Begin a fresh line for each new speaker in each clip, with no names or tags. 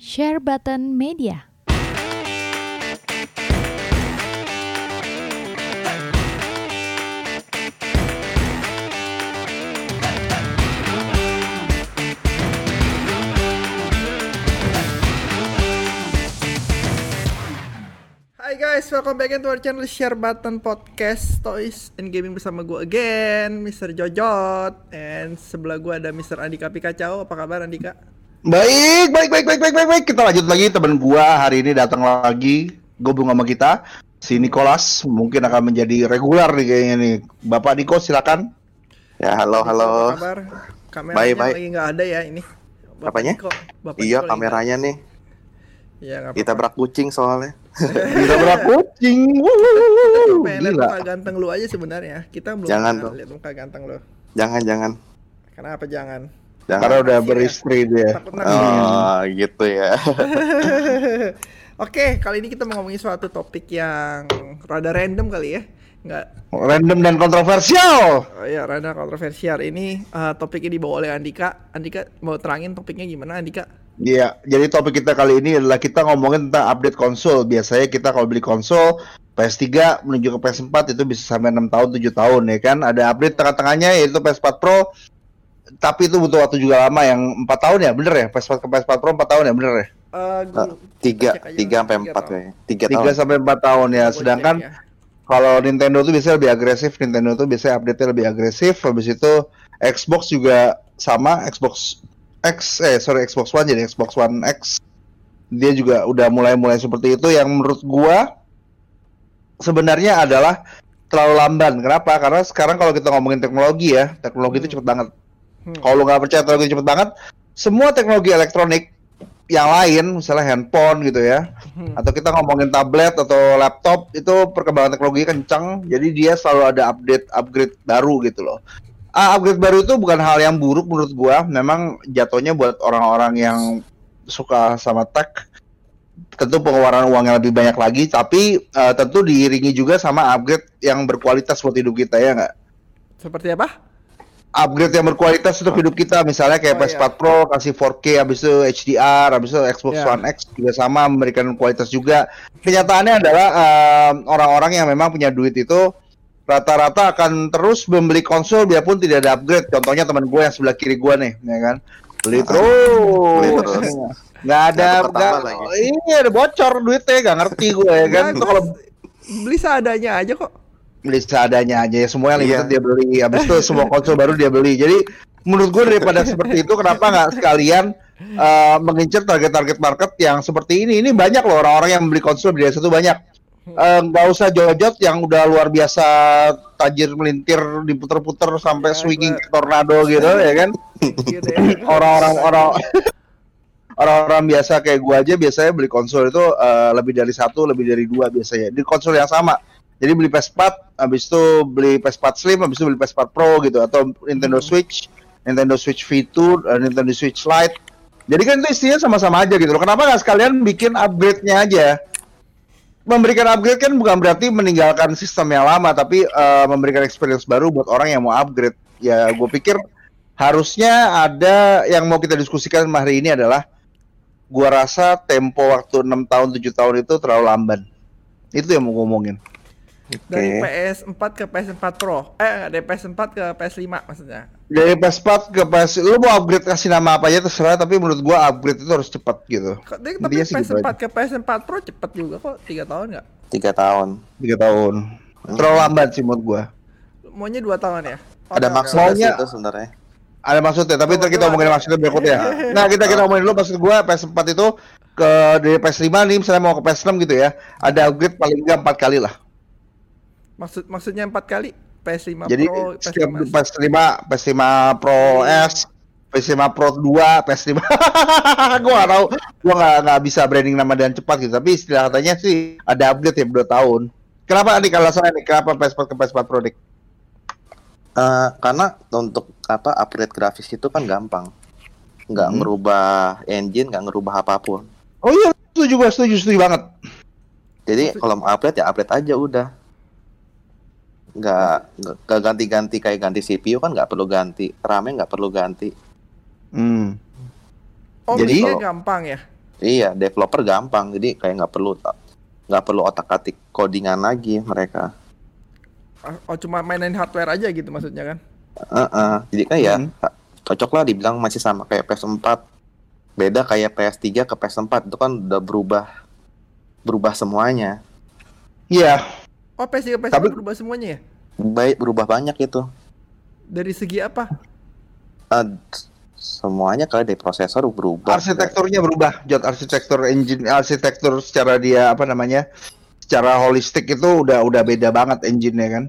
Share Button Media.
Hai guys, welcome back to our channel Share Button Podcast Toys and Gaming bersama gue again, Mr. Jojot And sebelah gue ada Mr. Andika Pikacau, apa kabar Andika?
Baik, baik, baik, baik, baik, baik, baik. Kita lanjut lagi teman gua hari ini datang lagi gabung sama kita. Si Nicholas mungkin akan menjadi regular nih kayaknya nih. Bapak Niko silakan.
Ya, halo, halo.
Apa kabar? Kameranya
Baik, baik.
lagi nggak ada ya ini Bapak
Apanya?
Niko, Bapak
Iya,
Niko lagi
kameranya nih.
Iya,
Kita berak kucing soalnya.
Kita berak kucing. Wuh,
pengen lihat
Gila.
muka ganteng lu aja sebenarnya Kita belum
Jangan
lihat muka ganteng lu
Jangan, jangan.
Kenapa jangan?
Jangan.
Karena udah
Naksir ya?
beristri dia.
Oh, gitu ya.
Oke, kali ini kita mau ngomongin suatu topik yang rada random kali ya Nggak
Random dan kontroversial.
Oh iya, rada kontroversial ini eh, topiknya dibawa oleh Andika. Andika mau terangin topiknya gimana Andika?
Iya, jadi topik kita kali ini adalah kita ngomongin tentang update konsol. Biasanya kita kalau beli konsol PS3 menuju ke PS4 itu bisa sampai 6 tahun, 7 tahun ya kan. Ada update tengah-tengahnya yaitu PS4 Pro. Tapi itu butuh waktu juga lama yang 4 tahun ya, bener ya? PS4 ke PS4 Pro 4 tahun ya, bener ya?
Eh,
Eh, Tiga, tiga sampai
tiga
empat kayaknya. Tiga
3
tahun.
sampai 4 tahun ya. Sedangkan
ya.
kalau Nintendo tuh biasanya lebih agresif, Nintendo tuh biasanya update-nya lebih agresif. Habis itu Xbox juga sama, Xbox X eh sorry Xbox One jadi Xbox One X. Dia juga udah mulai-mulai seperti itu yang menurut gua sebenarnya adalah terlalu lamban. Kenapa? Karena sekarang kalau kita ngomongin teknologi ya, teknologi itu
Hmm.
cepet banget.
Hmm.
Kalau lu nggak percaya teknologi cepet banget, semua teknologi elektronik yang lain, misalnya handphone gitu ya,
Hmm.
atau kita ngomongin tablet atau laptop itu perkembangan teknologi kencang jadi dia selalu ada update upgrade baru gitu loh ah, upgrade baru itu bukan hal yang buruk menurut gua memang jatuhnya buat orang-orang yang suka sama tech tentu pengeluaran uang yang lebih banyak lagi tapi eh, tentu diiringi juga sama upgrade yang berkualitas buat hidup kita ya nggak
Seperti apa?
Upgrade yang berkualitas untuk hidup kita. Misalnya kayak
Oh,
PS4 Pro kasih 4K habis itu HDR habis itu Xbox
Ya.
One X juga sama memberikan kualitas juga. Kenyataannya adalah em, orang-orang yang memang punya duit itu rata-rata akan terus membeli konsol biarpun tidak ada upgrade. Contohnya teman gue yang sebelah kiri gue nih ya kan? Beli terus.
Beli terus.
nggak ada
Nggak
ini ada bocor duitnya nggak ngerti gue ya kan?
Beli seadanya aja kok.
Beli seadanya aja ya semua yang limited
Iya.
dia beli. Habis itu semua konsol baru dia beli. Jadi menurut gue daripada seperti itu kenapa nggak sekalian eh, mengincar target-target market yang seperti ini? Ini banyak loh orang-orang yang beli konsol di desa itu banyak. Eh, nggak usah jojot yang udah luar biasa tajir melintir diputer-puter sampai
Ya,
swinging
gua-
ke tornado gitu ya kan?
Gitu ya.
orang-orang orang orang-orang biasa kayak gua aja biasanya beli konsol itu eh, lebih dari satu lebih dari dua biasanya. Di konsol yang sama jadi beli PS4 habis itu beli PS4 Slim habis itu beli PS4 Pro gitu atau Nintendo
Hmm.
Switch Nintendo Switch V2 eh, Nintendo Switch Lite. Jadi kan itu isinya sama-sama aja gitu loh. Kenapa nggak sekalian bikin upgrade-nya aja? Memberikan upgrade kan bukan berarti meninggalkan sistem yang lama tapi eh, memberikan experience baru buat orang yang mau upgrade. Ya gue pikir harusnya ada yang mau kita diskusikan hari ini adalah gua rasa tempo waktu 6 tahun 7 tahun itu terlalu lamban. Itu yang mau ngomongin
Dari
Oke.
PS4 ke PS4 Pro. Eh, dari PS4 ke PS5 maksudnya.
dari PS4 ke PS lu mau upgrade kasih nama apa aja terserah tapi menurut gua upgrade itu harus cepat gitu
Kok- Tapi,
gitu
PS4
aja.
ke PS4 Pro cepet juga kok, 3 tahun nggak?
Tiga tahun.
tiga tahun terlalu lambat sih menurut gua
Maunya 2 tahun ya? Oke,
Ada maksudnya
Maunya-
itu sebenarnya.
ada maksudnya tapi
Oh,
kita ngomongin maksudnya berikutnya nah kita kita ngomongin dulu maksud gua PS4 itu ke dari PS5 nih misalnya mau ke PS6 gitu ya ada upgrade paling enggak empat kali lah
Maksud maksudnya 4 kali PS5
Jadi
Pro,
setiap
PS5
PS5, PS5 Pro S, PS5 Pro 2, PS5 gua nggak tahu, gua nggak nggak bisa branding nama dan cepat gitu. Tapi istilah katanya sih ada upgrade ya dua tahun. Kenapa nih alasannya nih kenapa PS4 ke PS4 Pro dik?
Eh, karena untuk apa upgrade grafis itu kan gampang. Nggak
Hmm.
ngerubah engine, nggak ngerubah apa pun.
Oh iya, setuju setuju, setuju banget.
Jadi kalau mau upgrade ya upgrade aja udah. Nggak nggak ganti-ganti kayak ganti CPU kan nggak perlu ganti, RAM-nya nggak perlu ganti.
Hmm.
Oh,
Jadi-
belinya gampang ya?
Iya, developer gampang, jadi kayak nggak perlu nggak perlu otak atik codingan lagi mereka.
Oh cuma mainin hardware aja gitu maksudnya kan?
Heeh, jadi kan ya
Hmm.
cocok lah dibilang masih sama kayak PS4. Beda kayak PS3 ke PS4 itu kan udah berubah berubah semuanya.
Oh
Iya,
PS3 PS4
Tapi-
berubah semuanya ya?
Baik berubah banyak itu.
Dari segi apa?
Eh, semuanya kalau dari prosesor berubah.
arsitekturnya berubah. Jod arsitektur engine, arsitektur secara dia apa namanya? Secara holistik itu udah udah beda banget engine-nya kan.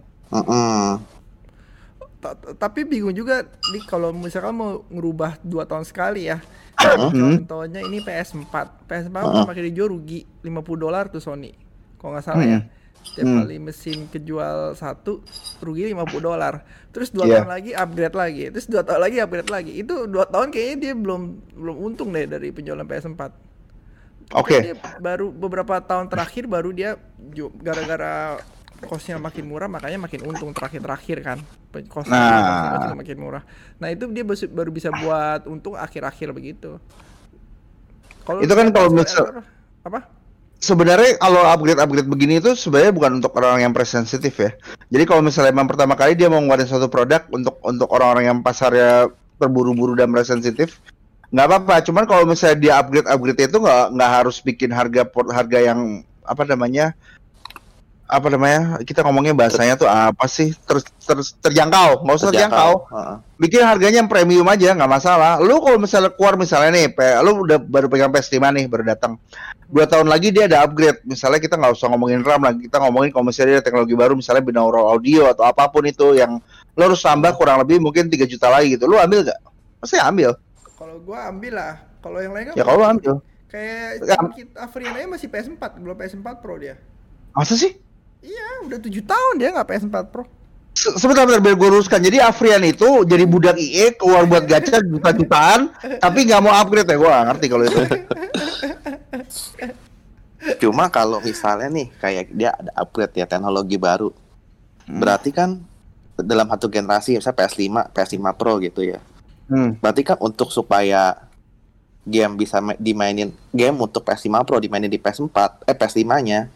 Tapi bingung juga nih kalau misalkan mau ngerubah dua tahun sekali ya. Contohnya ini PS4. PS4
Heeh.
makin dijual rugi 50 dolar tuh Sony. Kalau nggak salah ya. Setiap
Hmm.
kali mesin kejual satu rugi 50 dolar. Terus dua
Iya.
tahun lagi upgrade lagi. Terus dua tahun lagi upgrade lagi. Itu dua tahun kayaknya dia belum belum untung deh dari penjualan PS4.
Oke.
Dia baru beberapa tahun terakhir baru dia gara-gara kosnya makin murah makanya makin untung terakhir-terakhir kan kosnya
Nah.
makin, makin murah nah itu dia baru bisa buat untung akhir-akhir begitu kalau
Itu kan kalau
PS4
misal-
apa
Sebenarnya kalau upgrade-upgrade begini itu sebenarnya bukan untuk orang yang price sensitif ya. Jadi kalau misalnya memang pertama kali dia mau ngeluarin suatu produk untuk untuk orang-orang yang pasarnya terburu-buru dan price sensitif, nggak apa-apa. Cuman kalau misalnya dia upgrade upgrade itu nggak nggak harus bikin harga harga yang apa namanya apa namanya kita ngomongnya bahasanya tuh apa sih ter, ter- terjangkau nggak usah terjangkau
Heeh.
bikin harganya yang premium aja nggak masalah. Lu kalau misalnya keluar misalnya nih, P- lu udah baru pegang PS5 nih, baru datang. Dua tahun lagi dia ada upgrade. Misalnya kita nggak usah ngomongin RAM lagi, kita ngomongin kalau misalnya ada teknologi baru, misalnya binaural audio atau apa pun itu yang lu harus tambah kurang lebih mungkin 3 juta lagi gitu. Lu ambil nggak? Pasti ambil.
kalau gua ambil lah kalau yang lain
Ya kalau lu ambil.
kayak
Ya.
kita Afrian aja masih PS4 belum PS4 Pro dia
Masa sih?
Iya udah tujuh tahun dia nggak PS4 Pro
Se- Sebentar, bentar, biar gue luruskan. Jadi Afrian itu jadi budak IE keluar buat gacha juta-jutaan, tapi nggak mau upgrade ya. Gue nggak ngerti kalau itu.
Cuma kalau misalnya nih kayak dia ada upgrade ya teknologi baru. Berarti kan dalam satu generasi misalnya PS5, PS5 Pro gitu ya.
Hmm.
Berarti kan untuk supaya game bisa ma- dimainin game untuk PS5 Pro dimainin di PS4 eh PS5-nya.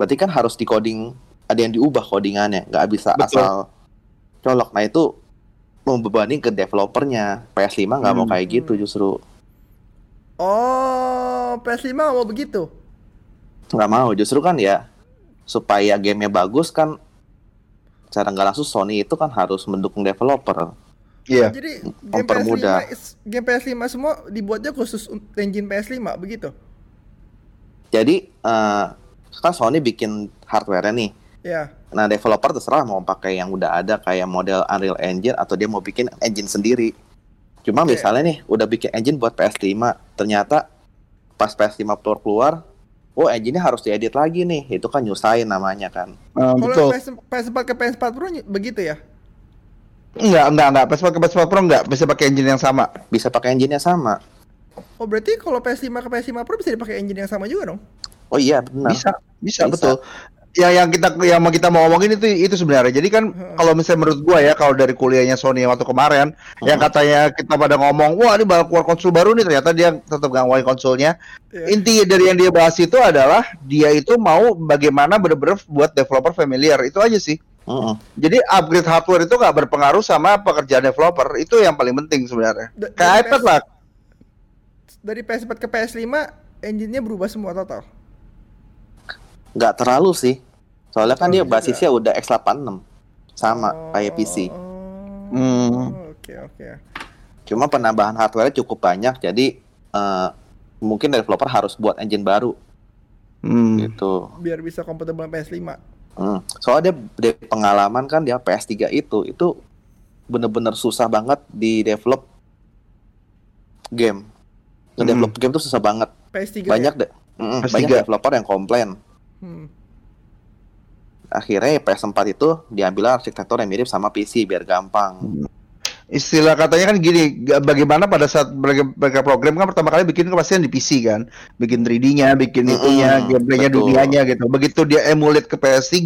Berarti kan harus di coding ada yang diubah codingannya, nggak bisa
Betul.
asal colok. Nah itu membebani ke developernya. PS5 nggak mau
Hmm.
kayak gitu justru
oh PS5 nggak mau begitu
nggak mau justru kan ya supaya gamenya bagus kan cara nggak langsung Sony itu kan harus mendukung developer
Iya.
Jadi game
Mempermudah.
PS5 is- game PS5 semua dibuatnya khusus engine PS5 begitu.
jadi eh, kan Sony bikin hardware nih
Ya.
nah developer terserah mau pakai yang udah ada kayak model Unreal Engine atau dia mau bikin engine sendiri cuma
Oke.
misalnya nih udah bikin engine buat PS5 ternyata pas PS5 Pro keluar oh engine-nya harus diedit lagi nih itu kan nyusahin namanya kan
Eh,
Kalau. PS, PS4 ke PS4 Pro begitu ya?
Enggak, enggak, enggak. PS4 ke PS4 Pro enggak bisa pakai engine yang sama.
bisa pakai engine-nya sama
Oh berarti kalau PS5 ke PS5 Pro bisa dipakai engine yang sama juga dong?
Oh iya benar
Bisa, bisa,
Bisa.
betul. Ya yang kita yang mau kita mau ngomongin itu itu sebenarnya. Jadi kan
Heeh.
kalau misalnya menurut gua ya kalau dari kuliahnya Sony waktu kemarin yang
Heeh.
katanya kita pada ngomong, wah ini bakal keluar konsol baru nih ternyata dia tetap nggak ngeluarin konsolnya.
Iya.
Inti dari yang dia bahas itu adalah dia itu mau bagaimana bener-bener buat developer familiar. Itu aja sih.
Mm-mm.
Jadi upgrade hardware itu nggak berpengaruh sama pekerjaan developer. Itu yang paling penting sebenarnya.
Da-
Kayak iPad
PS
lah.
Dari PS4 ke PS5 engine-nya berubah semua total.
Nggak terlalu sih soalnya kan dia
Terlalu juga.
basisnya udah X86 sama
Oh,
kayak PC
oh,
Hmm.
Oke oke.
cuma penambahan hardware cukup banyak jadi eh, mungkin developer harus buat engine baru
Hmm.
gitu
Biar bisa kompatibel dengan PS5.
Hmm. soalnya dia, dia pengalaman kan dia PS3 itu itu bener-bener susah banget di develop game ngedevelop game tuh susah banget
PS3
banyak
ya?
deh Mm,
PS3.
banyak developer yang komplain
Hmm.
akhirnya PS4 itu diambil arsitektur yang mirip sama PC biar gampang
istilah katanya kan gini, ga- bagaimana pada saat mereka, mereka program kan pertama kali bikin kepastian di PC kan, bikin 3D-nya, bikin
Mm-mm,
itunya, gameplaynya
betul.
dunianya gitu. Begitu dia emulate ke PS3,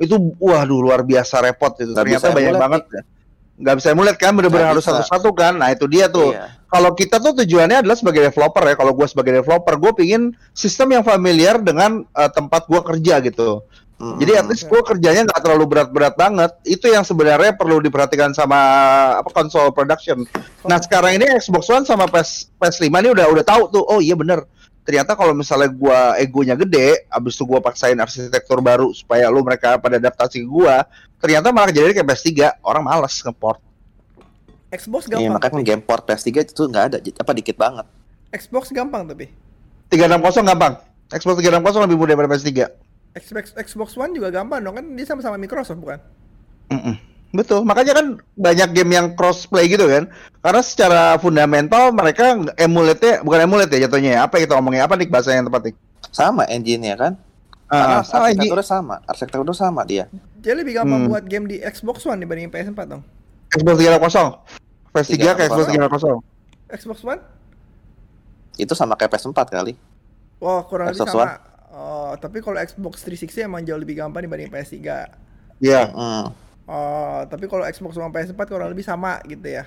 itu waduh luar biasa repot itu. Ternyata
bisa
banyak
emulate,
banget. Nggak bisa emulate kan bener-bener harus satu-satu kan. Nah itu dia tuh.
Iya.
kalau kita tuh tujuannya adalah sebagai developer ya. Kalau gue sebagai developer gue pingin sistem yang familiar dengan eh, tempat gue kerja gitu.
Mm-mm.
jadi at least gue kerjanya nggak terlalu berat-berat banget. Itu yang sebenarnya perlu diperhatikan sama apa konsol production. Nah sekarang ini Xbox One sama PS PS5 ini udah udah tahu tuh oh iya bener ternyata kalau misalnya gua egonya gede abis itu gua paksain arsitektur baru supaya lu mereka pada adaptasi ke gua ternyata malah jadi kayak PS3 orang males ngeport
Xbox
Iya,
gampang.
makanya kan game port PS3 itu nggak ada, apa dikit banget.
Xbox gampang tapi.
360 gampang Xbox 360 lebih mudah daripada PS3
Xbox Xbox One juga gampang dong kan dia sama-sama Microsoft bukan?
Mm-mm. Betul, makanya kan banyak game yang crossplay gitu kan. Karena secara fundamental mereka emulate-nya bukan emulate ya jatuhnya ya. Apa kita ngomongin apa nih bahasa yang tepat nih?
Sama engine-nya kan? Karena
Ah, sama
arsitekturnya sama, arsitekturnya sama dia.
Jadi lebih gampang
Hmm.
buat game di Xbox One dibanding PS4 dong.
Xbox 360. PS3 ke Xbox 360.
Xbox One?
Itu sama kayak PS4 kali.
Wah, kurang lebih
Xbox
sama.
One?
Oh, tapi kalau Xbox 360 emang jauh lebih gampang dibanding PS3.
Iya.
Mm.
Oh, tapi kalau Xbox sama PS4 kurang lebih sama gitu ya.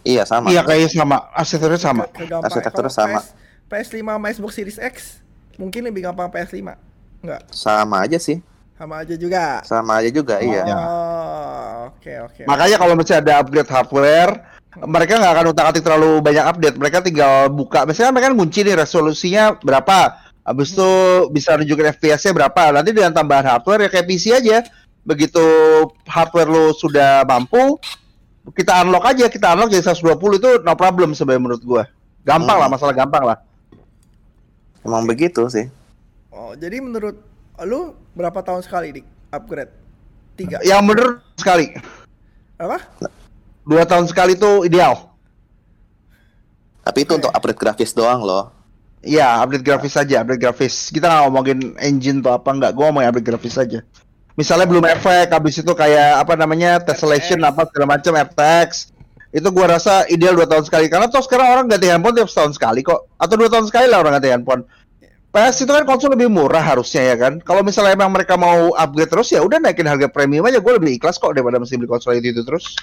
Iya sama.
Iya kayaknya sama, arsitekturnya sama.
Arsitekturnya sama.
PS, PS5 sama Xbox Series X mungkin lebih gampang PS5. Enggak,
Sama aja sih.
sama aja juga.
Sama aja juga, iya.
Oh, oke oke.
Makanya kalau misalnya ada upgrade hardware, mereka nggak akan utak-atik terlalu banyak update. Mereka tinggal buka. Misalnya mereka kunci nih resolusinya berapa. Habis itu bisa nunjukin FPS-nya berapa. Nanti dengan tambahan hardware ya kayak PC aja. Begitu hardware lo sudah mampu, kita unlock aja. Kita unlock jadi 120 itu no problem sebenarnya menurut gua. Gampang lah,
Hmm.
masalah gampang lah.
Emang begitu sih.
Oh, jadi menurut lu berapa tahun sekali di upgrade? Tiga.
Yang bener sekali.
Apa?
Dua tahun sekali itu ideal.
Tapi itu
Oke.
untuk upgrade grafis doang loh.
Iya, update grafis saja, update grafis. Kita nggak ngomongin engine tuh apa nggak, gua ngomongin update grafis saja. Misalnya belum efek, habis itu kayak apa namanya tessellation apa segala macam RTX. Itu gua rasa ideal dua tahun sekali karena toh sekarang orang ganti handphone tiap setahun sekali kok, atau dua tahun sekali lah orang ganti handphone. PS itu kan konsol lebih murah harusnya ya kan. Kalau misalnya emang mereka mau upgrade terus ya udah naikin harga premium aja. Gue lebih ikhlas kok daripada mesti beli konsol itu, itu terus.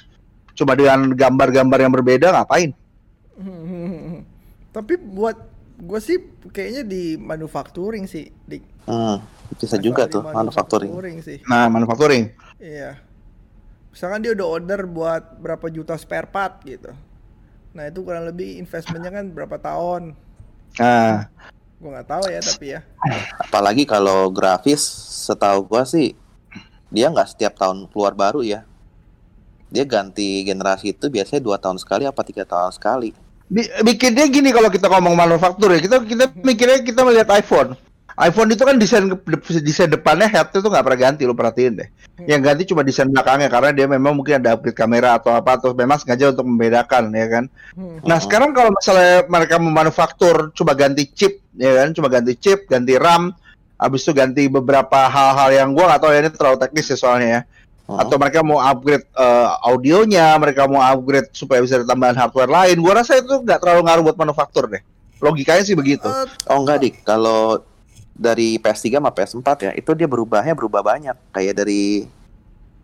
Cuma dengan gambar-gambar yang berbeda ngapain?
Tapi buat gue sih kayaknya di manufacturing sih, di
Hmm, bisa juga tuh manufacturing.
sih.
Nah, manufacturing.
Iya. Misalkan dia udah order buat berapa juta spare part gitu. Nah itu kurang lebih investmentnya kan berapa tahun?
Nah,
Gue nggak tahu ya tapi ya.
Apalagi kalau grafis, setahu gua sih dia nggak setiap tahun keluar baru ya. Dia ganti generasi itu biasanya dua tahun sekali apa tiga tahun sekali.
Bi- bikinnya gini kalau kita ngomong manufaktur ya kita kita mikirnya kita melihat iPhone iPhone itu kan desain de- desain depannya head itu nggak pernah ganti lo perhatiin deh yang ganti cuma desain belakangnya karena dia memang mungkin ada upgrade kamera atau apa atau memang sengaja untuk membedakan ya kan
Hmm.
nah
Mhm.
sekarang kalau misalnya mereka memanufaktur coba ganti chip ya kan cuma ganti chip ganti RAM habis itu ganti beberapa hal-hal yang gua nggak tahu ya ini terlalu teknis ya soalnya ya
Hmm.
atau mereka mau upgrade eh, audionya, mereka mau upgrade supaya bisa ada tambahan hardware lain. Gua rasa itu nggak terlalu ngaruh buat manufaktur deh. Logikanya sih begitu.
Eh,
Oh enggak dik, kalau dari PS3 sama PS4 ya, itu dia berubahnya berubah banyak. Kayak dari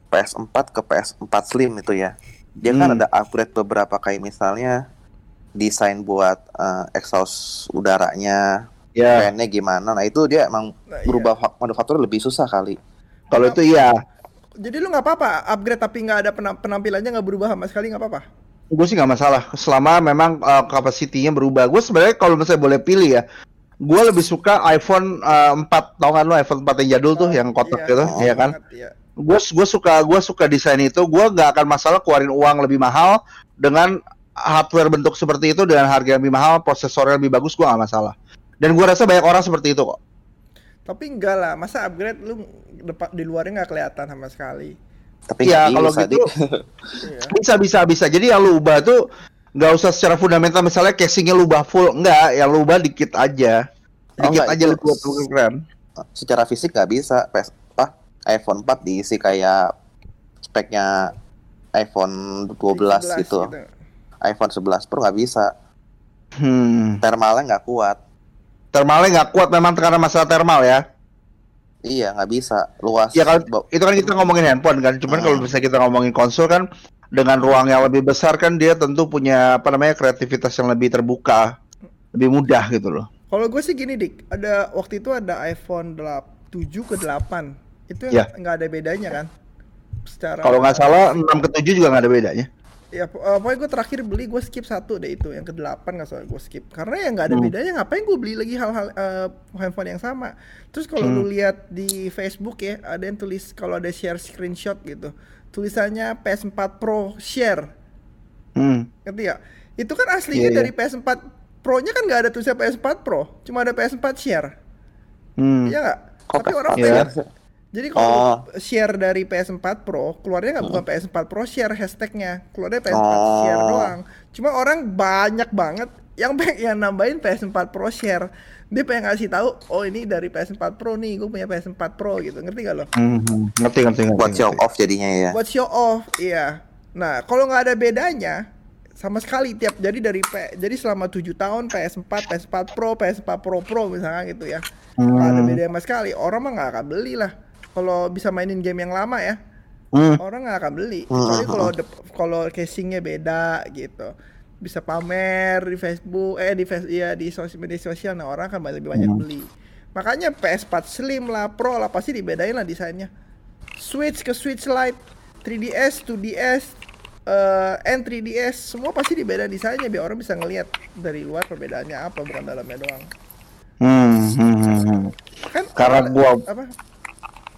PS4 ke PS4 Slim itu ya. Dia kan
Hmm.
ada upgrade beberapa kayak misalnya desain buat eh, exhaust udaranya,
Ya,
fan-nya gimana. Nah itu dia emang
nah, iya.
berubah fa- manufaktur lebih susah kali.
kalau itu iya.
Jadi lu nggak apa-apa upgrade tapi nggak ada penam- penampilannya nggak berubah sama sekali nggak apa-apa.
Gue sih nggak masalah. Selama memang uh, kapasitinya berubah. Gue sebenarnya kalau misalnya boleh pilih ya, gue lebih suka iPhone uh, 4 tau kan lo iPhone 4 yang jadul tuh, yang kotak
Iya,
gitu,
Oh,
ya kan?
banget, iya.
Gue gue suka gue suka desain itu. Gue nggak akan masalah keluarin uang lebih mahal dengan hardware bentuk seperti itu dengan harga yang lebih mahal, prosesornya lebih bagus. Gue nggak masalah. Dan gue rasa banyak orang seperti itu kok.
Tapi enggak lah, masa upgrade lu depan di luarnya nggak kelihatan sama sekali.
Tapi nggak
kalau gitu.
Iya.
bisa bisa bisa. Jadi yang lu ubah tuh nggak usah secara fundamental misalnya casingnya lu ubah full, enggak. Yang lu ubah dikit aja,
Oh,
dikit
enggak,
aja lu buat keren.
secara fisik nggak bisa PS apa iPhone 4 diisi kayak speknya iPhone 12,
11
gitu. iPhone 11 Pro nggak bisa
Hmm.
thermalnya nggak kuat
Thermalnya nggak kuat memang karena masalah thermal ya.
Iya nggak bisa luas.
Ya kalau itu kan kita ngomongin handphone kan, cuman
Hmm.
kalau misalnya kita ngomongin konsol kan dengan ruang yang lebih besar kan dia tentu punya apa namanya kreativitas yang lebih terbuka, lebih mudah gitu loh.
Kalau gue sih gini dik, ada waktu itu ada iPhone 7 ke 8 itu
Ya.
yang nggak ada bedanya kan? Secara
Kalau nggak salah 6 ke 7 juga nggak ada bedanya.
Ya, eh, pokoknya gue terakhir beli gue skip satu deh itu yang ke delapan nggak salah gue skip karena ya nggak ada
Hmm.
bedanya ngapain gue beli lagi hal-hal eh, handphone yang sama terus kalau lu
Hmm.
lihat di Facebook ya ada yang tulis kalau ada share screenshot gitu tulisannya PS4 Pro share
Hmm.
ngerti ya itu kan aslinya
Iya, iya.
dari PS4 Pro nya kan nggak ada tulisan PS4 Pro cuma ada PS4 share
Hmm.
iya nggak tapi orang
Iya.
pengen jadi kalau
Oh.
share dari PS4 Pro, keluarnya nggak bukan PS4 Pro share hashtagnya, keluarnya PS4
Oh.
share doang. Cuma orang banyak banget yang pengen yang nambahin PS4 Pro share. Dia pengen ngasih tahu, oh ini dari PS4 Pro nih, gue punya PS4 Pro gitu, ngerti gak lo?
Hmm, hmm. Ngerti ngerti ngerti.
buat show
ngerti.
off jadinya ya.
Buat show off, iya. Nah, kalau nggak ada bedanya, sama sekali tiap jadi dari P, jadi selama 7 tahun PS4, PS4 Pro, PS4 Pro Pro misalnya gitu ya. Nggak ada
Hmm.
bedanya sama sekali. Orang mah nggak akan beli lah. Kalau bisa mainin game yang lama ya,
Hmm.
orang nggak akan beli
Hmm,
kecuali
hmm,
kalau dep- kalau casingnya beda gitu bisa pamer di Facebook eh di face ya di sosial media sosial nah orang akan lebih banyak
Hmm.
beli makanya PS4 Slim lah Pro lah pasti dibedain lah desainnya Switch ke Switch Lite 3DS 2DS eh and 3DS semua pasti dibedain desainnya biar orang bisa ngelihat dari luar perbedaannya apa bukan dalamnya doang
Hmm, hmm, hmm, hmm.
kan
Karena
orang-
gua-
apa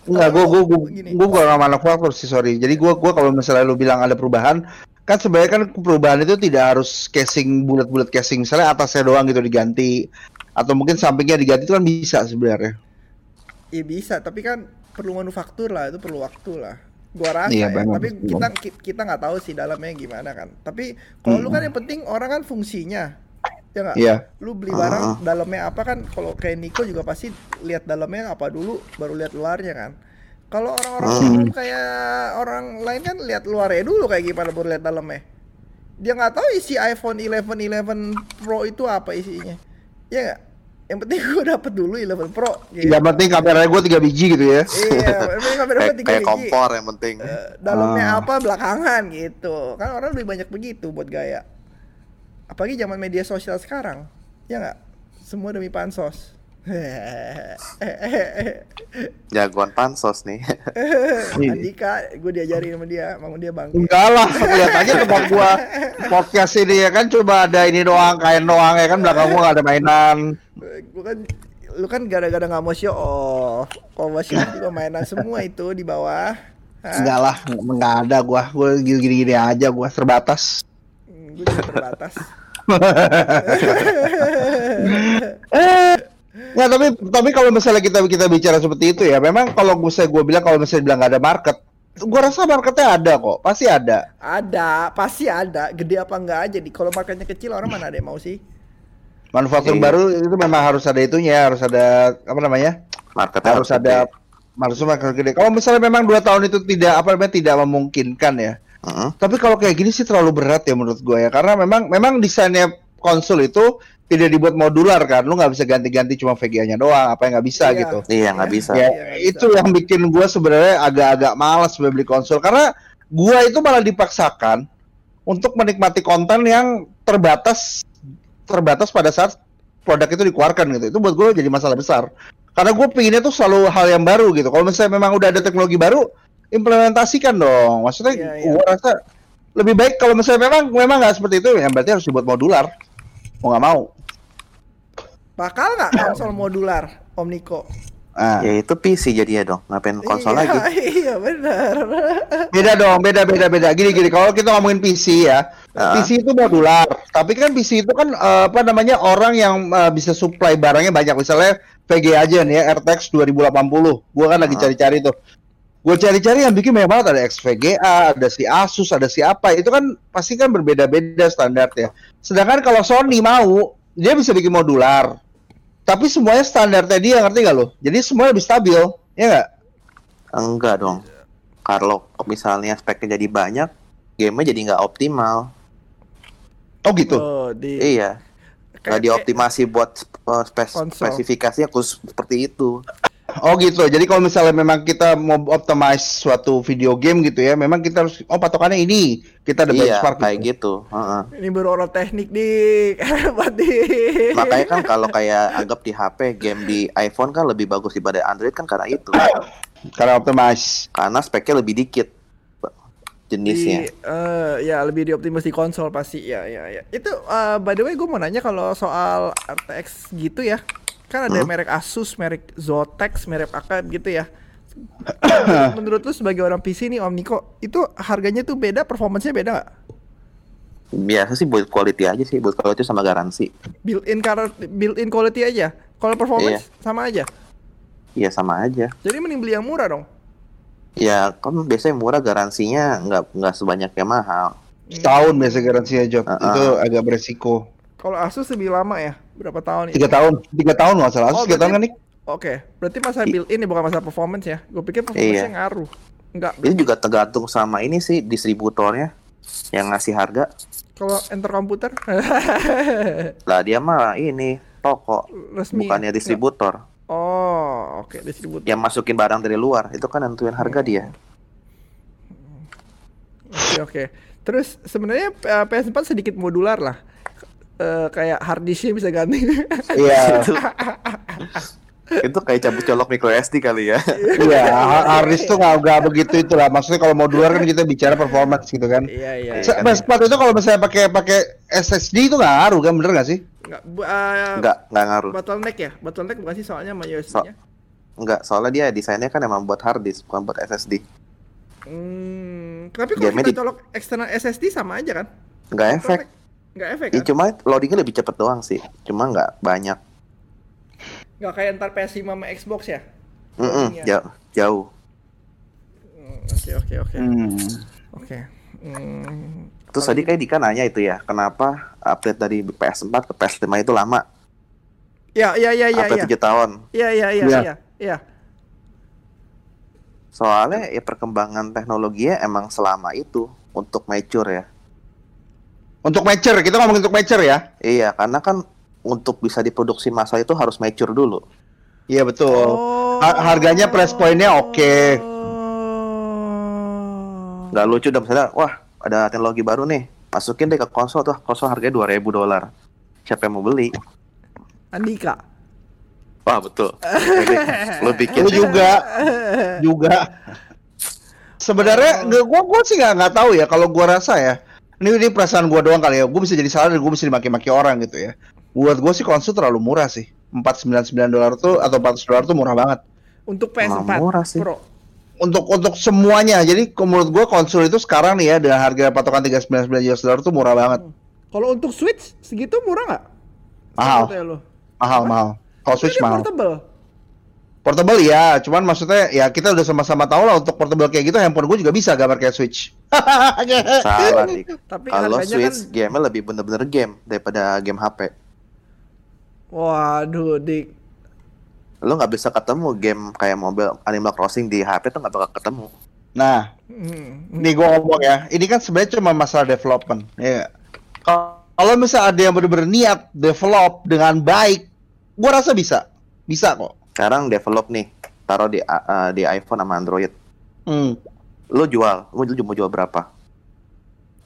Enggak, gua gua gua,
Gini.
gua bukan manufaktur sih, sorry. Jadi gua gua kalau misalnya lu bilang ada perubahan, kan sebenarnya kan perubahan itu tidak harus casing bulat-bulat casing, misalnya atasnya doang gitu diganti atau mungkin sampingnya diganti itu kan bisa sebenarnya.
Iya bisa, tapi kan perlu manufaktur lah, itu perlu waktu lah. Gua rasa
Iya,
ya, tapi
betul.
kita ki- kita nggak tahu sih dalamnya gimana kan. Tapi kalau lu kan yang penting orang kan fungsinya, ya nggak?
Iya.
Lu beli barang dalamnya apa kan? Kalau kayak Nico juga pasti lihat dalamnya apa dulu, baru lihat luarnya kan. Kalau orang-orang umum kayak orang lain kan lihat luarnya dulu kayak gimana baru lihat dalamnya. Dia nggak tahu isi iPhone 11 11 Pro itu apa isinya, ya nggak? Yang penting gue dapet dulu 11 Pro. gitu.
Yang penting kameranya gua 3 biji gitu ya.
Iya, memang kamera
Kayak,
gua tiga
kayak
biji.
kompor yang penting.
Eh, dalamnya
Ah.
apa belakangan gitu. Kan orang lebih banyak begitu buat gaya. Apalagi zaman media sosial sekarang. Ya nggak? Semua demi pansos.
Jagoan pansos nih.
Andika, gue diajarin sama dia, mau dia bangkit.
Enggak lah, lihat aja tempat gua podcast ini ya kan coba ada ini doang, kain doang ya kan belakang gua gak ada mainan.
Gue kan lu kan gara-gara nggak mau show off. Kalau mau show off juga mainan semua itu di bawah. Hah?
Enggak lah, enggak ada gua. Gua gini-gini aja gua terbatas.
Gue juga terbatas.
Nggak, tapi tapi kalau misalnya kita kita bicara seperti itu ya, memang kalau gue saya gue bilang kalau misalnya bilang nggak ada market, gue rasa marketnya ada kok, pasti ada.
Ada, pasti ada. Gede apa enggak aja di. Kalau marketnya kecil orang mana ada yang mau sih?
Manufaktur
Iya.
baru itu memang harus ada itunya, harus ada apa namanya?
Marketnya
harus ada harus market gede. Kalau misalnya memang dua tahun itu tidak apa namanya tidak memungkinkan ya.
Heeh.
Tapi kalau kayak gini sih terlalu berat ya menurut gue ya, karena memang memang desainnya konsol itu tidak dibuat modular kan, lu nggak bisa ganti-ganti cuma VGA-nya doang, apa yang nggak bisa
Iya.
gitu.
Iya nggak bisa.
ya
Iya,
itu
bisa.
yang bikin gue sebenarnya agak-agak malas beli konsol karena gue itu malah dipaksakan untuk menikmati konten yang terbatas terbatas pada saat produk itu dikeluarkan gitu itu buat gue jadi masalah besar karena gue pinginnya tuh selalu hal yang baru gitu kalau misalnya memang udah ada teknologi baru implementasikan dong maksudnya
Iya, iya.
gue rasa lebih baik kalau misalnya memang memang nggak seperti itu ya berarti harus dibuat modular mau nggak mau
Bakal nggak konsol modular, Om Niko?
nah.
Ya itu PC jadinya dong. Ngapain konsol
iya,
lagi?
Iya benar.
beda dong beda beda beda gini gini kalau kita ngomongin PC ya
Ah.
PC itu modular tapi kan PC itu kan eh, apa namanya orang yang eh, bisa supply barangnya banyak misalnya VG aja nih ya RTX 2080 gua kan lagi
Ah.
cari-cari tuh gue cari-cari yang bikin banyak banget ada XVGA ada si Asus ada si apa itu kan pasti kan berbeda-beda standarnya sedangkan kalau Sony mau dia bisa bikin modular tapi semuanya standarnya dia ngerti gak lo jadi semuanya lebih stabil ya nggak
Enggak dong. Kalau misalnya speknya jadi banyak, gamenya jadi nggak optimal.
oh gitu
Oh, di
Iya. Nggak dioptimasi buat uh, spes-
Konsol.
spesifikasinya khusus seperti itu.
Oh gitu. Jadi kalau misalnya memang kita mau optimize suatu video game gitu ya, memang kita harus oh patokannya ini. Kita ada
Iya,
benchmark
kayak
gitu.
gitu. Heeh.
Ini baru orang teknik dik, hebat dik.
Makanya kan kalau kayak anggap di HP game di iPhone kan lebih bagus daripada Android kan karena itu.
Karena optimize.
Karena speknya lebih dikit jenisnya.
Di, eh, ya lebih dioptimis di konsol pasti ya ya ya. Itu eh, by the way gue mau nanya kalau soal RTX gitu ya. Kan ada
Hmm?
merek Asus, merek Zotac, merek apa gitu ya. Menurut lu sebagai orang PC nih Om Niko, itu harganya tuh beda, performance-nya beda nggak?
Biasa sih buat quality aja sih, buat quality sama garansi.
Built-in color, built-in quality aja. Kalau performance sama aja.
Iya sama aja.
Jadi mending beli yang murah dong.
Ya kan biasanya murah garansinya nggak nggak sebanyak yang mahal.
Setahun biasa garansinya Jok.
Uh-uh.
Itu agak beresiko.
Kalau Asus lebih lama ya? Berapa tahun
Tiga tahun, tiga tahun nggak salah.
Oh,
tiga tahun kan nih?
Oke, berarti masalah built-in ya bukan masalah performance ya. Gue pikir performance-nya
Iya.
ngaruh. Enggak.
Itu juga tergantung sama ini sih distributornya yang ngasih harga.
Kalau enter komputer
Lah dia mah ini toko,
resmi.
bukannya distributor.
Oh, oke distributor.
Yang masukin barang dari luar itu kan nentuin harga dia.
Oke, oke. Terus sebenarnya eh, PS4 sedikit modular lah. Eh, kayak hard disknya bisa ganti.
Iya.
itu kayak cabut colok micro SD kali ya.
Iya, ha- harddisk tuh nggak nggak begitu itulah. Maksudnya kalau modular kan kita bicara performance gitu kan.
Iya, iya.
Iya.
PS4 itu kalau misalnya pakai pakai SSD itu nggak ngaruh kan, bener nggak sih?
Enggak, bu- eh,
Enggak, enggak ngaruh.
bottleneck ya? Bottleneck bukan sih soalnya sama USB-nya?
Enggak, soalnya dia desainnya kan emang buat hard disk, bukan buat SSD.
Hmm, tapi kalau kita
di-
colok eksternal SSD sama aja kan?
Enggak efek.
Enggak efek
Ya,
kan?
cuma loadingnya lebih cepet doang sih. Cuma nggak banyak.
Enggak kayak ntar PS5 sama Xbox ya?
Mm-mm,
Loadingnya.
jauh, jauh.
Hmm, Oke, oke, oke.
Hmm.
Oke. Hmm,
Terus tadi kayak Dika nanya itu ya, kenapa update dari PS4 ke PS5 itu lama?
Ya, ya, ya, ya,
update
ya.
7 tahun.
Iya, iya, iya,
Iya.
iya. Iya.
Soalnya ya perkembangan teknologinya emang selama itu untuk mature ya.
Untuk mature, kita ngomong untuk mature ya.
Iya, karena kan untuk bisa diproduksi masa itu harus mature dulu.
Iya betul.
Oh.
Ha- harganya price point-nya oke.
Oh.
Nggak lucu dong misalnya, wah ada teknologi baru nih, masukin deh ke konsol tuh, konsol harganya 2000 dolar. Siapa yang mau beli?
Andika.
Wah betul. Lu bikin
Lu juga, juga. Sebenarnya gua gua sih nggak nggak tahu ya. Kalau gua rasa ya, ini ini perasaan gua doang kali ya. Gua bisa jadi salah dan gua bisa dimaki-maki orang gitu ya. Buat gua sih konsol terlalu murah sih. 499 dolar tuh atau 400 dolar tuh murah banget.
Untuk PS4
Emang murah sih.
Pro.
Untuk untuk semuanya. Jadi menurut gua konsol itu sekarang nih ya dengan harga patokan 399 US dollar tuh murah banget.
Kalau untuk Switch segitu murah nggak?
Mahal. Mahal mahal. Kalau Switch mahal.
portable.
Portable ya, cuman maksudnya ya kita udah sama-sama tahu lah untuk portable kayak gitu handphone gue juga bisa gambar kayak Switch.
salah nih.
Tapi
Kalau
harganya
Switch
kan
game lebih bener-bener game daripada game HP.
Waduh, Dik.
Lu nggak bisa ketemu game kayak mobil Animal Crossing di HP tuh nggak bakal ketemu.
Nah,
Hmm.
Nih gue ngomong ya, ini kan sebenarnya cuma masalah development. Ya. Kalau misalnya ada yang benar-benar niat develop dengan baik, gue rasa bisa, bisa kok.
Sekarang develop nih, taruh di uh, di iPhone sama Android.
Hmm.
Lu jual, lu jual- mau jual berapa?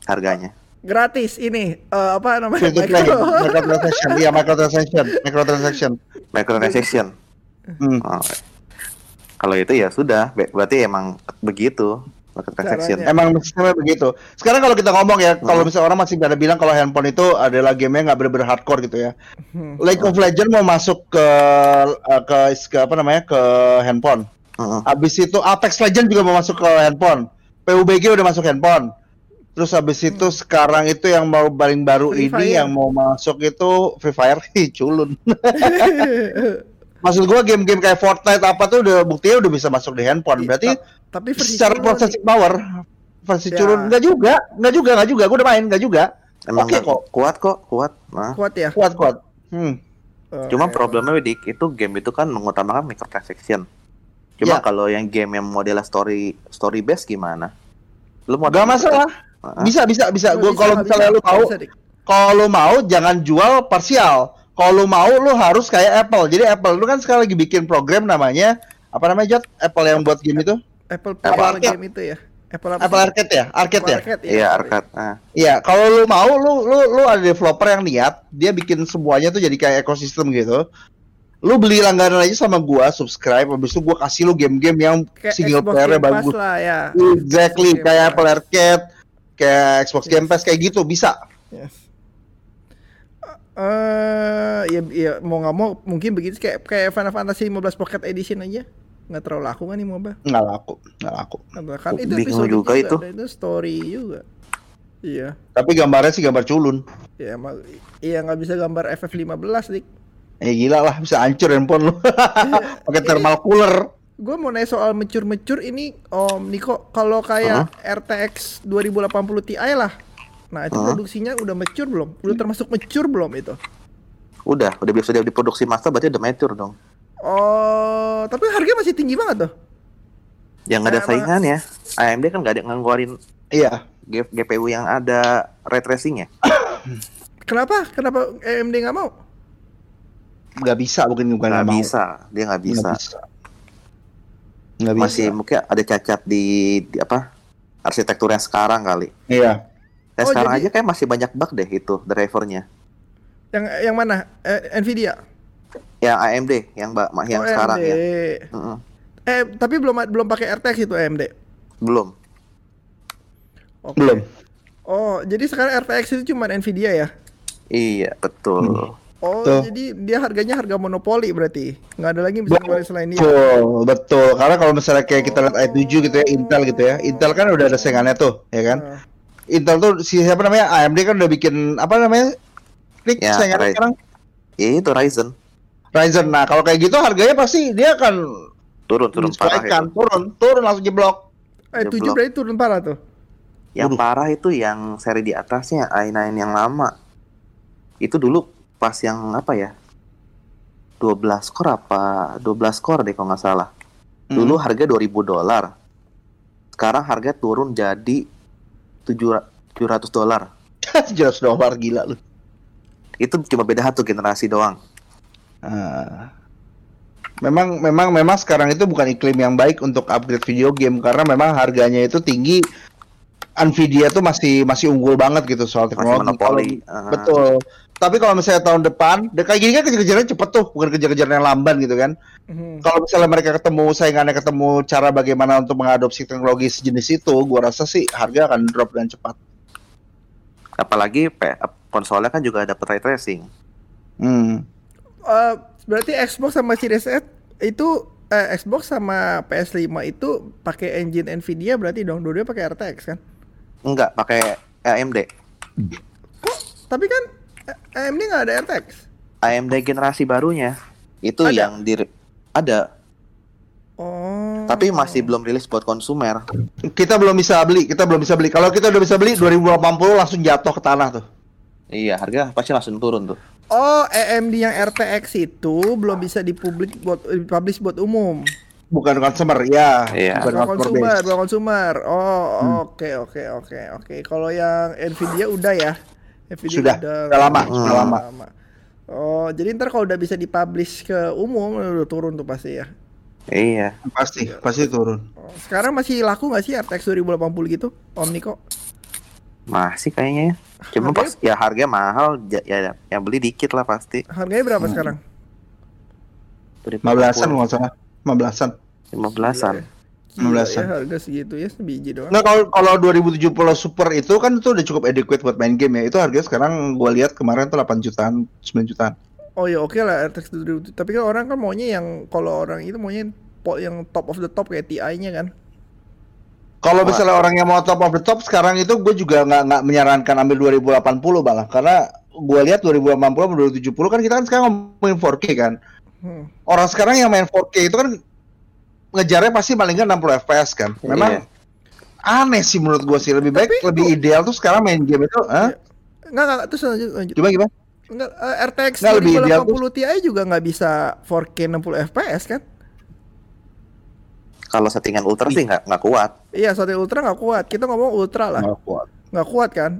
Harganya.
Gratis ini eh, apa namanya?
Play, microtransaction, iya microtransaction, microtransaction.
Microtransaction.
Hmm.
Oh. Kalau itu ya sudah, Be- berarti emang begitu microtransaction.
Caranya.
Emang sistemnya begitu. Sekarang kalau kita ngomong ya, kalau misalnya orang masih pada bilang kalau handphone itu adalah gamenya nggak bener-bener hardcore gitu ya.
Hmm.
League of Legends mau masuk ke eh, ke, ke apa namanya ke handphone.
Heeh.
Habis itu Apex Legends juga mau masuk ke handphone. PUBG udah masuk handphone. Terus habis itu sekarang itu yang mau paling baru
Free
ini
Fire.
yang mau masuk itu Free Fire culun. Maksud gua game-game kayak Fortnite apa tuh udah buktinya udah bisa masuk di handphone. Berarti
tapi versi
secara processing power versi
Ya.
culun enggak juga, enggak juga, enggak juga. Gua udah main enggak juga.
Emang
Oke
nggak-
kok.
kuat kok, kuat. Nah,
kuat ya.
Kuat kuat. Hmm.
Cuma
Oke.
problemnya Dik, itu game itu kan mengutamakan microtransaction. Cuma
Ya.
kalau yang game yang modelnya story story based gimana? Lu mau
Enggak masalah. Bisa bisa bisa. Gua kalau misalnya lu
Dik.
kalau lu mau jangan jual parsial. Kalau lu mau lu harus kayak Apple. Jadi Apple lu kan sekarang lagi bikin program namanya Apa namanya Jot? Apple yang buat game itu?
Apple
Apple
Apple
Arcade.
game itu ya. Apple apa
Apple? Arcade ya? Arcade
Apple
ya?
Arcade, ya,
Iya, arcade. Nah,
Iya, kalau lu mau, lu lu lu ada developer yang niat, dia bikin semuanya tuh jadi kayak ekosistem gitu. Lu beli langganan aja sama gua, subscribe, habis itu gua kasih lu game-game yang
Kayak
single
Xbox
player
Game Pass
bagus.
lah ya.
Exactly, kayak. Apple Arcade, kayak Xbox
Yes.
Game Pass kayak gitu bisa.
Yes. Eh, ya, ya mau nggak mau mungkin begitu kayak kayak Final Fantasy 15 Pocket Edition aja nggak terlalu laku kan nih MOBA
Nggak laku, nggak laku.
kan itu
Bingung
episode
juga itu.
itu story juga iya
Tapi gambarnya sih gambar culun.
ya emang iya nggak bisa gambar FF15 dik
Eh gila lah, bisa hancur handphone lu. Pakai thermal cooler.
gue mau nanya soal mecur-mecur ini Om Niko kalau kayak RTX 2080 Ti lah nah itu
Hah?
produksinya udah mature belum udah termasuk mature belum itu
udah, udah bisa dia diproduksi master berarti udah mature dong.
oh tapi harganya masih tinggi banget tuh
Yang nggak ada
Emang-
saingannya. AMD kan nggak ada ngeluarin
Iya.
G- GPU yang ada ray tracing ya.
kenapa kenapa AMD nggak mau
Nggak bisa, bukan bukan
Nggak
mau.
bisa, dia nggak bisa.
Nggak bisa. Nggak bisa.
Masih mungkin ada cacat di, di apa arsitektur yang sekarang kali.
Iya.
Oh,
sekarang
jadi-
aja kayak masih banyak bug deh itu drivernya.
yang yang mana Eh, Nvidia
Yang AMD, yang mbak yang
Oh,
sekarang
AMD.
ya. Mm-mm.
eh tapi belum belum pakai RTX itu AMD
Belum.
Oke.
Belum.
oh jadi sekarang RTX itu cuma Nvidia ya
Iya, betul.
oh
Tuh.
jadi dia harganya harga monopoli berarti nggak ada lagi yang bisa keluarin selain dia
Betul, betul. Karena kalau misalnya kayak kita lihat i7 gitu ya, Intel gitu ya. Intel kan udah ada saingannya tuh, ya kan?
Ah.
Intel tuh si siapa namanya? AMD kan udah bikin apa namanya? Klik
Ya,
saingannya
Ryzen.
sekarang
Ya itu Ryzen
Ryzen. Nah, kalau kayak gitu harganya pasti dia akan
turun turun parah itu.
turun, turun langsung jeblok.
eh tujuh berarti turun parah tuh
Yang
Waduh.
parah itu yang seri di atasnya i9 yang lama. Itu dulu pas yang apa ya? 12 core apa 12 core deh kalau nggak salah. Dulu
Hmm.
harga 2000 dolar. Sekarang harga turun jadi 700 dolar.
700 dolar gila lu.
Itu cuma beda satu generasi doang.
Ah. Memang memang memang sekarang itu bukan iklim yang baik untuk upgrade video game karena memang harganya itu tinggi. Nvidia tuh masih masih unggul banget gitu soal
Masih
teknologi.
monopoli.
Kalau-
Ah.
Betul. Tapi kalau misalnya tahun depan, de- kayak gini kan kejar-kejarannya cepet tuh, bukan kejar-kejaran yang lamban gitu kan.
Mhm.
Kalau misalnya mereka ketemu saingannya ketemu cara bagaimana untuk mengadopsi teknologi sejenis itu, gua rasa sih harga akan drop dengan cepat.
Apalagi konsolnya kan juga dapat ray tracing.
Hmm.
Eh, berarti Xbox sama Series S itu eh, Xbox sama PS5 itu pakai engine Nvidia berarti dong dua-duanya pakai RTX kan
Enggak, pakai AMD.
tapi kan AMD nggak ada RTX
AMD generasi barunya itu
Ada?
yang di ada,
oh
tapi masih belum rilis buat konsumer.
Kita belum bisa beli, kita belum bisa beli. Kalau kita udah bisa beli 2080 langsung jatuh ke tanah tuh.
Iya, harga pasti langsung turun tuh.
Oh, AMD yang RTX itu belum bisa dipublik buat dipublish buat umum.
Bukan consumer, ya.
Iya.
Bukan
Bukan
consumer
konsumer,
base.
bukan konsumer. Oh,
Hmm.
oke oke oke oke. Kalau yang Nvidia udah ya. Nvidia
Sudah, sudah lama,
sudah
lama.
Oh, jadi ntar kalau udah bisa dipublish ke umum udah turun tuh pasti ya.
Iya.
Pasti, pasti turun.
Oh, sekarang masih laku nggak sih RTX 2080 gitu, Om Niko?
Masih kayaknya. ya. Cuma
Harganya-
pas ya harga mahal ja- ya yang beli dikit lah pasti.
Harganya berapa sekarang?
15-an kalau nggak salah. 15-an.
15-an.
Gila
15-an.
ya harga segitu ya sebiji doang.
Nah kalau kalau 2070 Super itu kan itu udah cukup adequate buat main game ya. Itu harganya sekarang gua lihat kemarin tuh 8 jutaan, 9 jutaan.
Oh ya oke lah RTX 2070. Tapi kan orang kan maunya yang kalau orang itu maunya yang top of the top kayak TI-nya kan.
Kalau misalnya orang yang mau top of the top sekarang itu gue juga nggak nggak menyarankan ambil 2080 malah karena gue lihat 2080 sama 2070 kan kita kan sekarang ngomongin 4K kan.
Hmm.
Orang sekarang yang main 4K itu kan ngejarnya pasti paling nggak 60 FPS kan. Memang
Iya.
aneh sih menurut gue sih lebih baik
Tapi
lebih
kok-
ideal tuh sekarang main game itu, Hah?
Enggak enggak terus lanjut lanjut.
Gimana gimana?
Enggak eh, RTX
Nggak, lebih ideal
2080 Ti juga nggak bisa 4K 60 FPS kan?
Kalau settingan ultra sih nggak nggak kuat.
Iya, Satria Ultra nggak kuat. Kita ngomong Ultra lah,
Nggak kuat.
nggak kuat kan?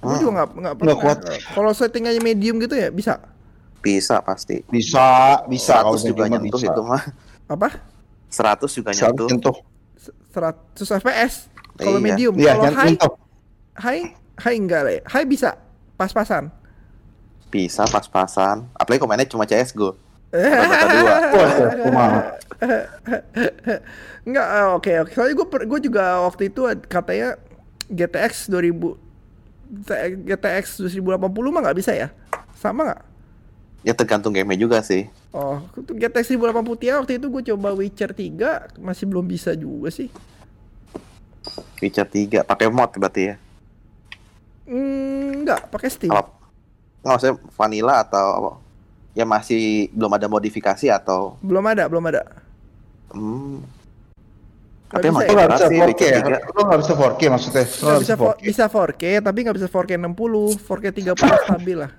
Gue
Hmm.
juga nggak nggak
Nggak kuat.
Kalau settingannya medium gitu ya bisa.
Bisa pasti.
Bisa, bisa kalau
100 juga nyentuh
bisa.
itu mah.
Apa?
100 juga
Seratus
nyentuh.
nyentuh.
100 fps kalau
Iya.
medium
Iya,
kalau high
nyentuh.
high high enggak lah ya. high bisa pas-pasan
Bisa pas-pasan. Apalagi komennya cuma CSGO.
Eh.
Dota dua.
Wah, kumaha.
Enggak, eh, oke oke. Soalnya gue gue juga waktu itu katanya GTX 2000 GTX 2080 mah nggak bisa ya? Sama nggak?
Ya tergantung gamenya juga sih.
Oh, itu GTX 1080 Ti waktu itu gue coba Witcher 3 masih belum bisa juga sih.
Witcher 3 pakai mod berarti ya.
Enggak, pakai Steam.
Kalau nggak maksudnya vanilla atau apa? Ya masih belum ada modifikasi atau
Belum ada, belum ada.
hmm. Tapi emang
ya?
bisa
sih
4K
Witcher
ya?
3.
Lu nggak bisa 4K maksudnya?
Nggak bisa,
bisa
fo-
4K.
bisa 4K, tapi nggak bisa 4K 60, 4K 30 stabil lah.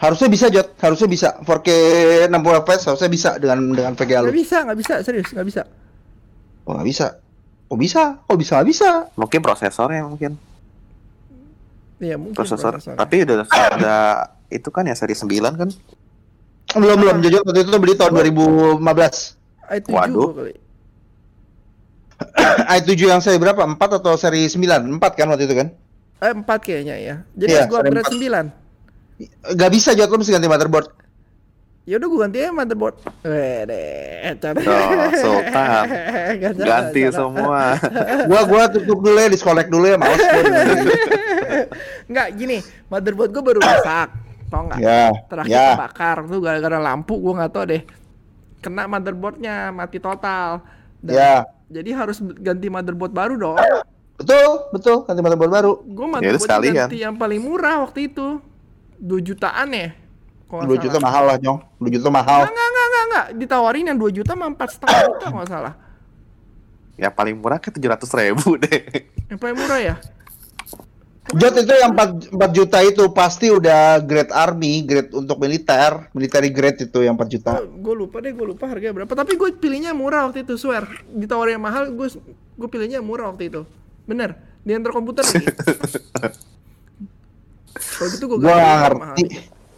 Harusnya bisa Jot, harusnya bisa 4K 60 fps harusnya bisa dengan dengan VGA lu.
Nggak bisa, nggak bisa, serius, nggak bisa.
Oh nggak bisa. Oh bisa, oh bisa nggak bisa.
Mungkin prosesornya mungkin.
Iya mungkin.
Prosesor.
prosesornya.
Tapi udah ada itu kan ya seri 9 kan?
Belum belum Jojot waktu itu beli tahun 2015.
i7
Waduh.
kali.
i7 yang seri berapa? 4 atau seri 9? 4 kan waktu itu kan?
Eh 4 kayaknya ya. Jadi
Iya,
gua
seri
upgrade
empat.
9.
Gak bisa Jot, lu mesti ganti motherboard.
Ya udah gua ganti aja motherboard. Eh deh, cara.
Oh, Sultan. Ganti semua.
Gua gua tutup dulu ya, disconnect dulu ya, males gua.
Enggak gini, motherboard gua baru rusak. Tau nggak?
ya,
Terakhir
ya.
kebakar tuh gara-gara lampu gua nggak tahu deh. Kena motherboardnya mati total. Dan
Ya.
Jadi harus ganti motherboard baru dong.
Betul, betul, ganti motherboard baru.
Gue
Ya
motherboard
sekalian.
ganti yang paling murah waktu itu. 2 jutaan ya. Kalau
2
nggak
juta
salah.
mahal lah, Nyong. 2 juta mahal.
Enggak, enggak, enggak, enggak. Ditawarin yang 2 juta sama 4 setengah juta kalau nggak salah.
Ya paling murah ke 700 ribu deh.
Yang paling murah ya?
Jot itu yang 4, 4 juta itu pasti udah grade army, grade untuk militer, military grade itu yang 4 juta.
gue lupa deh, gue lupa harganya berapa. Tapi gue pilihnya murah waktu itu, swear. Ditawarin yang mahal, gue gue pilihnya murah waktu itu. Bener, di antar komputer lagi. Kalau gitu gue
Gua gak ngerti.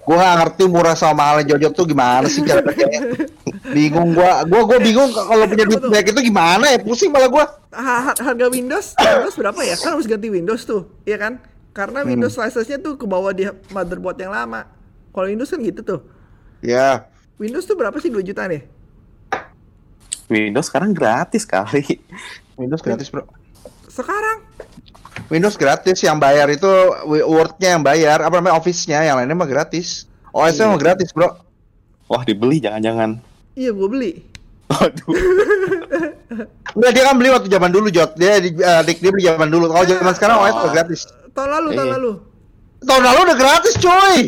Gua gak ngerti murah sama mahalnya Jojot tuh gimana sih cara pakainya. Bingung gua. Gua gua bingung kalau punya duit banyak itu gimana ya? Pusing malah gua.
harga Windows, Windows berapa ya? Kan harus ganti Windows tuh, iya kan? Karena Windows license-nya tuh ke bawah di motherboard yang lama. Kalau Windows kan gitu tuh.
Ya.
Windows tuh berapa sih 2 juta nih?
Windows sekarang gratis kali.
Windows gratis, Bro.
Sekarang
Windows gratis yang bayar itu Word-nya yang bayar, apa namanya Office-nya, yang lainnya mah gratis. OS-nya mah gratis, Bro.
Wah dibeli jangan-jangan.
iya gue beli.
Waduh.
Enggak, dia kan beli waktu zaman dulu, Jot. Dia di, Dick, dia beli zaman dulu. Kalau zaman sekarang OS udah gratis.
Tahun lalu, tahun
Iya.
lalu.
Tahun lalu udah gratis, coy.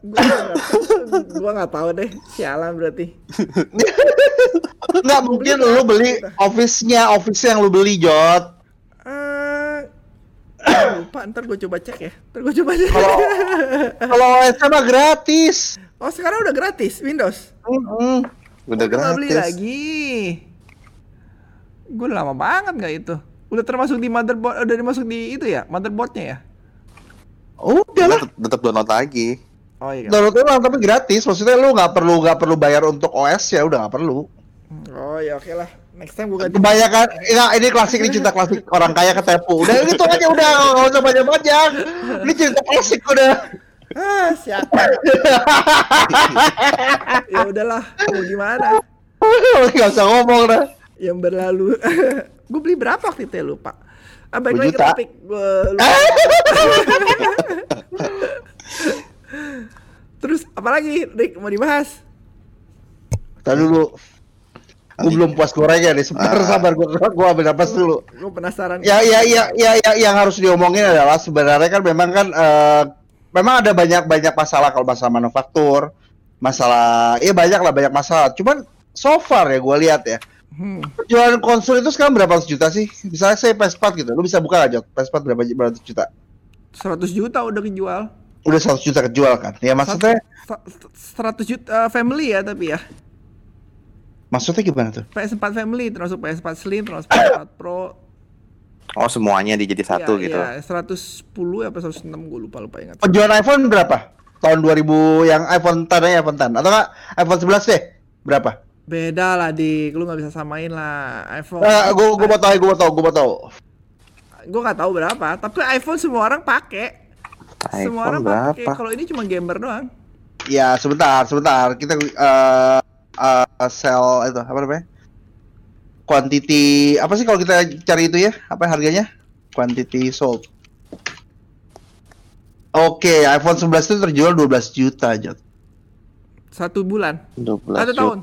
Gua nggak- gua nggak tahu deh, sialan berarti.
Enggak mungkin lu beli Office-nya, Office yang lu beli, Jot.
Gua lupa, ntar gue coba cek ya. Ntar gue coba cek.
Kalau kalau OS-nya mah gratis.
Oh sekarang udah gratis Windows.
Mm-mm.
Udah
Udah beli
gratis.
lagi. Gue lama banget nggak itu. Udah termasuk di motherboard, udah dimasuk di itu ya, motherboardnya ya.
Udah lah.
Tetep, tetep download lagi.
Oh iya.
Download ulang tapi gratis. Maksudnya lu nggak perlu nggak perlu bayar untuk OS ya udah nggak perlu.
Oh ya oke lah. Next time gue ganti.
Kebanyakan, ya, ini klasik ini cerita klasik orang kaya ketipu. Udah gitu aja udah nggak usah banyak-banyak. Ini cerita klasik udah.
Ah siapa? ya udahlah, mau gimana?
Gak usah ngomong dah.
Yang berlalu. gue beli berapa waktu itu ya lupa. Ah, balik
10
lagi ke topik. Gue. Terus apalagi Rick mau dibahas?
Tadi dulu. Gue belum puas gorengnya nih. Sebentar
Ah.
sabar gue gue ambil napas dulu.
Gue penasaran.
Ya, ya, ya, ya, ya, yang harus diomongin adalah sebenarnya kan memang kan eh, memang ada banyak banyak masalah kalau masalah manufaktur, masalah, ya banyak lah banyak masalah. Cuman so far ya gue lihat ya,
Hmm.
jualan konsol itu sekarang berapa ratus juta sih? Misalnya saya PS4 gitu, lu bisa buka aja PS4 berapa berapa ratus juta?
100 juta udah kejual.
Udah 100 juta kejual kan? Ya maksudnya,
Sa- 100 juta eh, family ya tapi ya.
Maksudnya gimana tuh?
PS4 family termasuk PS4 Slim, termasuk PS4 Pro.
Oh semuanya dijadi satu
ya,
gitu.
Ya, 110 apa 106 gue lupa lupa ingat.
Penjualan iPhone berapa? Tahun 2000 yang iPhone 10 iPhone 10 atau enggak iPhone 11 deh? Berapa?
Beda lah dik, lu nggak bisa samain lah iPhone.
Nah, gue gue mau tahu, gue mau tahu, gue mau tahu.
Gue nggak tahu berapa, tapi iPhone semua orang pakai. Semua orang
iPhone
pakai.
berapa?
Kalau ini cuma gamer doang.
Ya sebentar, sebentar. Kita eh eh, sell itu apa namanya? Quantity apa sih kalau kita cari itu ya? Apa harganya? Quantity sold. Oke, iPhone 11 itu terjual 12 juta, Jot.
Satu bulan.
12
Satu
juta.
tahun.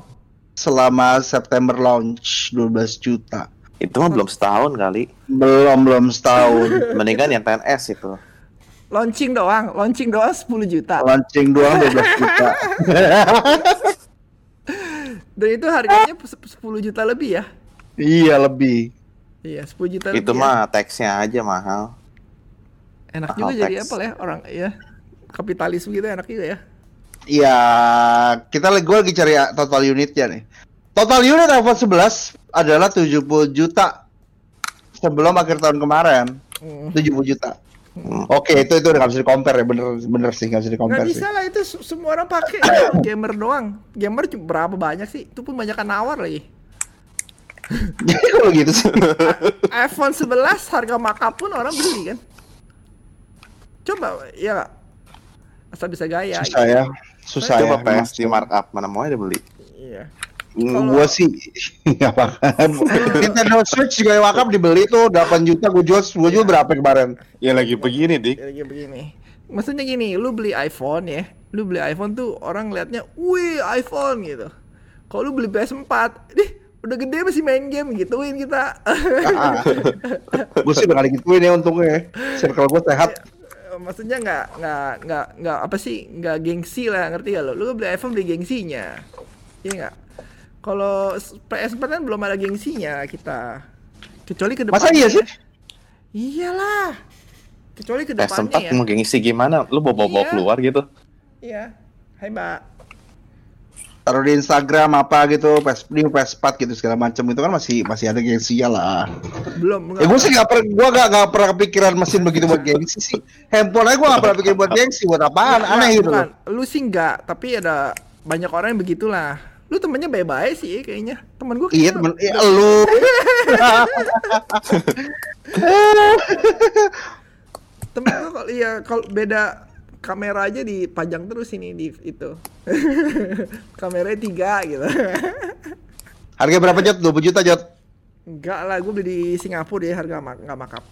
Selama September launch 12 juta.
Itu mah belum setahun kali.
Belum belum setahun.
Mendingan yang 10S itu.
Launching doang, launching doang 10 juta.
Launching doang 12 juta.
Dan itu harganya se- 10 juta lebih ya.
iya, lebih.
Iya, 10 juta
Itu
lebih.
mah teksnya aja mahal.
ya. enak
mahal
juga jadi
tax.
apa ya orang ya. Kapitalis gitu enak juga ya.
Iya, kita lagi gue lagi cari total unitnya nih. Total unit iPhone 11 adalah 70 juta sebelum akhir tahun kemarin.
Hmm.
70 juta.
Hmm.
Oke, itu itu udah gak bisa di compare ya, bener bener sih gak bisa di
Nggak
compare sih.
bisa lah itu se- semua orang pakai gamer doang. Gamer berapa banyak sih? Itu pun banyak nawar lagi.
Jadi kalau gitu sih.
iPhone 11 harga markup pun orang beli kan. Coba ya nggak? Asal bisa gaya.
Susah ya, susah ya.
Coba. PS di markup mana mau ada beli.
Iya.
Gua sih nggak makan. Nintendo Switch juga yang wakaf dibeli tuh 8 juta, gue jual gue jual berapa kemarin?
Ya lagi begini, Dik.
Kayak begini. Maksudnya gini, lu beli iPhone ya, lu beli iPhone tuh orang liatnya, wih iPhone gitu. Kalau lu beli PS4, dih udah gede masih main game gituin kita.
gue sih udah kali gituin ya untungnya. Circle gue sehat.
Maksudnya nggak nggak nggak nggak apa sih nggak gengsi lah ngerti gak lo? Lu beli iPhone beli gengsinya, iya nggak? Kalau s- PS4 kan belum ada gengsinya kita, kecuali ke depannya.
Masa iya sih?
Iyalah, kecuali ke
PS4
depannya ya.
mau gengsi gimana? Lu bawa-bawa
Iya.
keluar gitu.
Iya, Hai Mbak.
taruh di Instagram apa gitu, PS di PS4 gitu segala macam itu kan masih masih ada gengsinya lah.
Belum.
Ya gue sih gak pernah gue gak, gak pernah kepikiran mesin begitu buat gengsi sih. Handphone aja gue gak pernah pikir buat gengsi buat apaan, aneh gitu.
bukan. Lu sih enggak, tapi ada banyak orang yang begitulah. Lu temennya baik-baik sih kayaknya. Temen gue
Iya temen, iya lu.
temen gue kalau iya kalau beda kamera aja dipajang terus ini di itu. Kameranya tiga gitu.
Harga berapa Jot? 20 juta Jot.
Enggak lah, gue beli di Singapura deh harga mak nggak makap.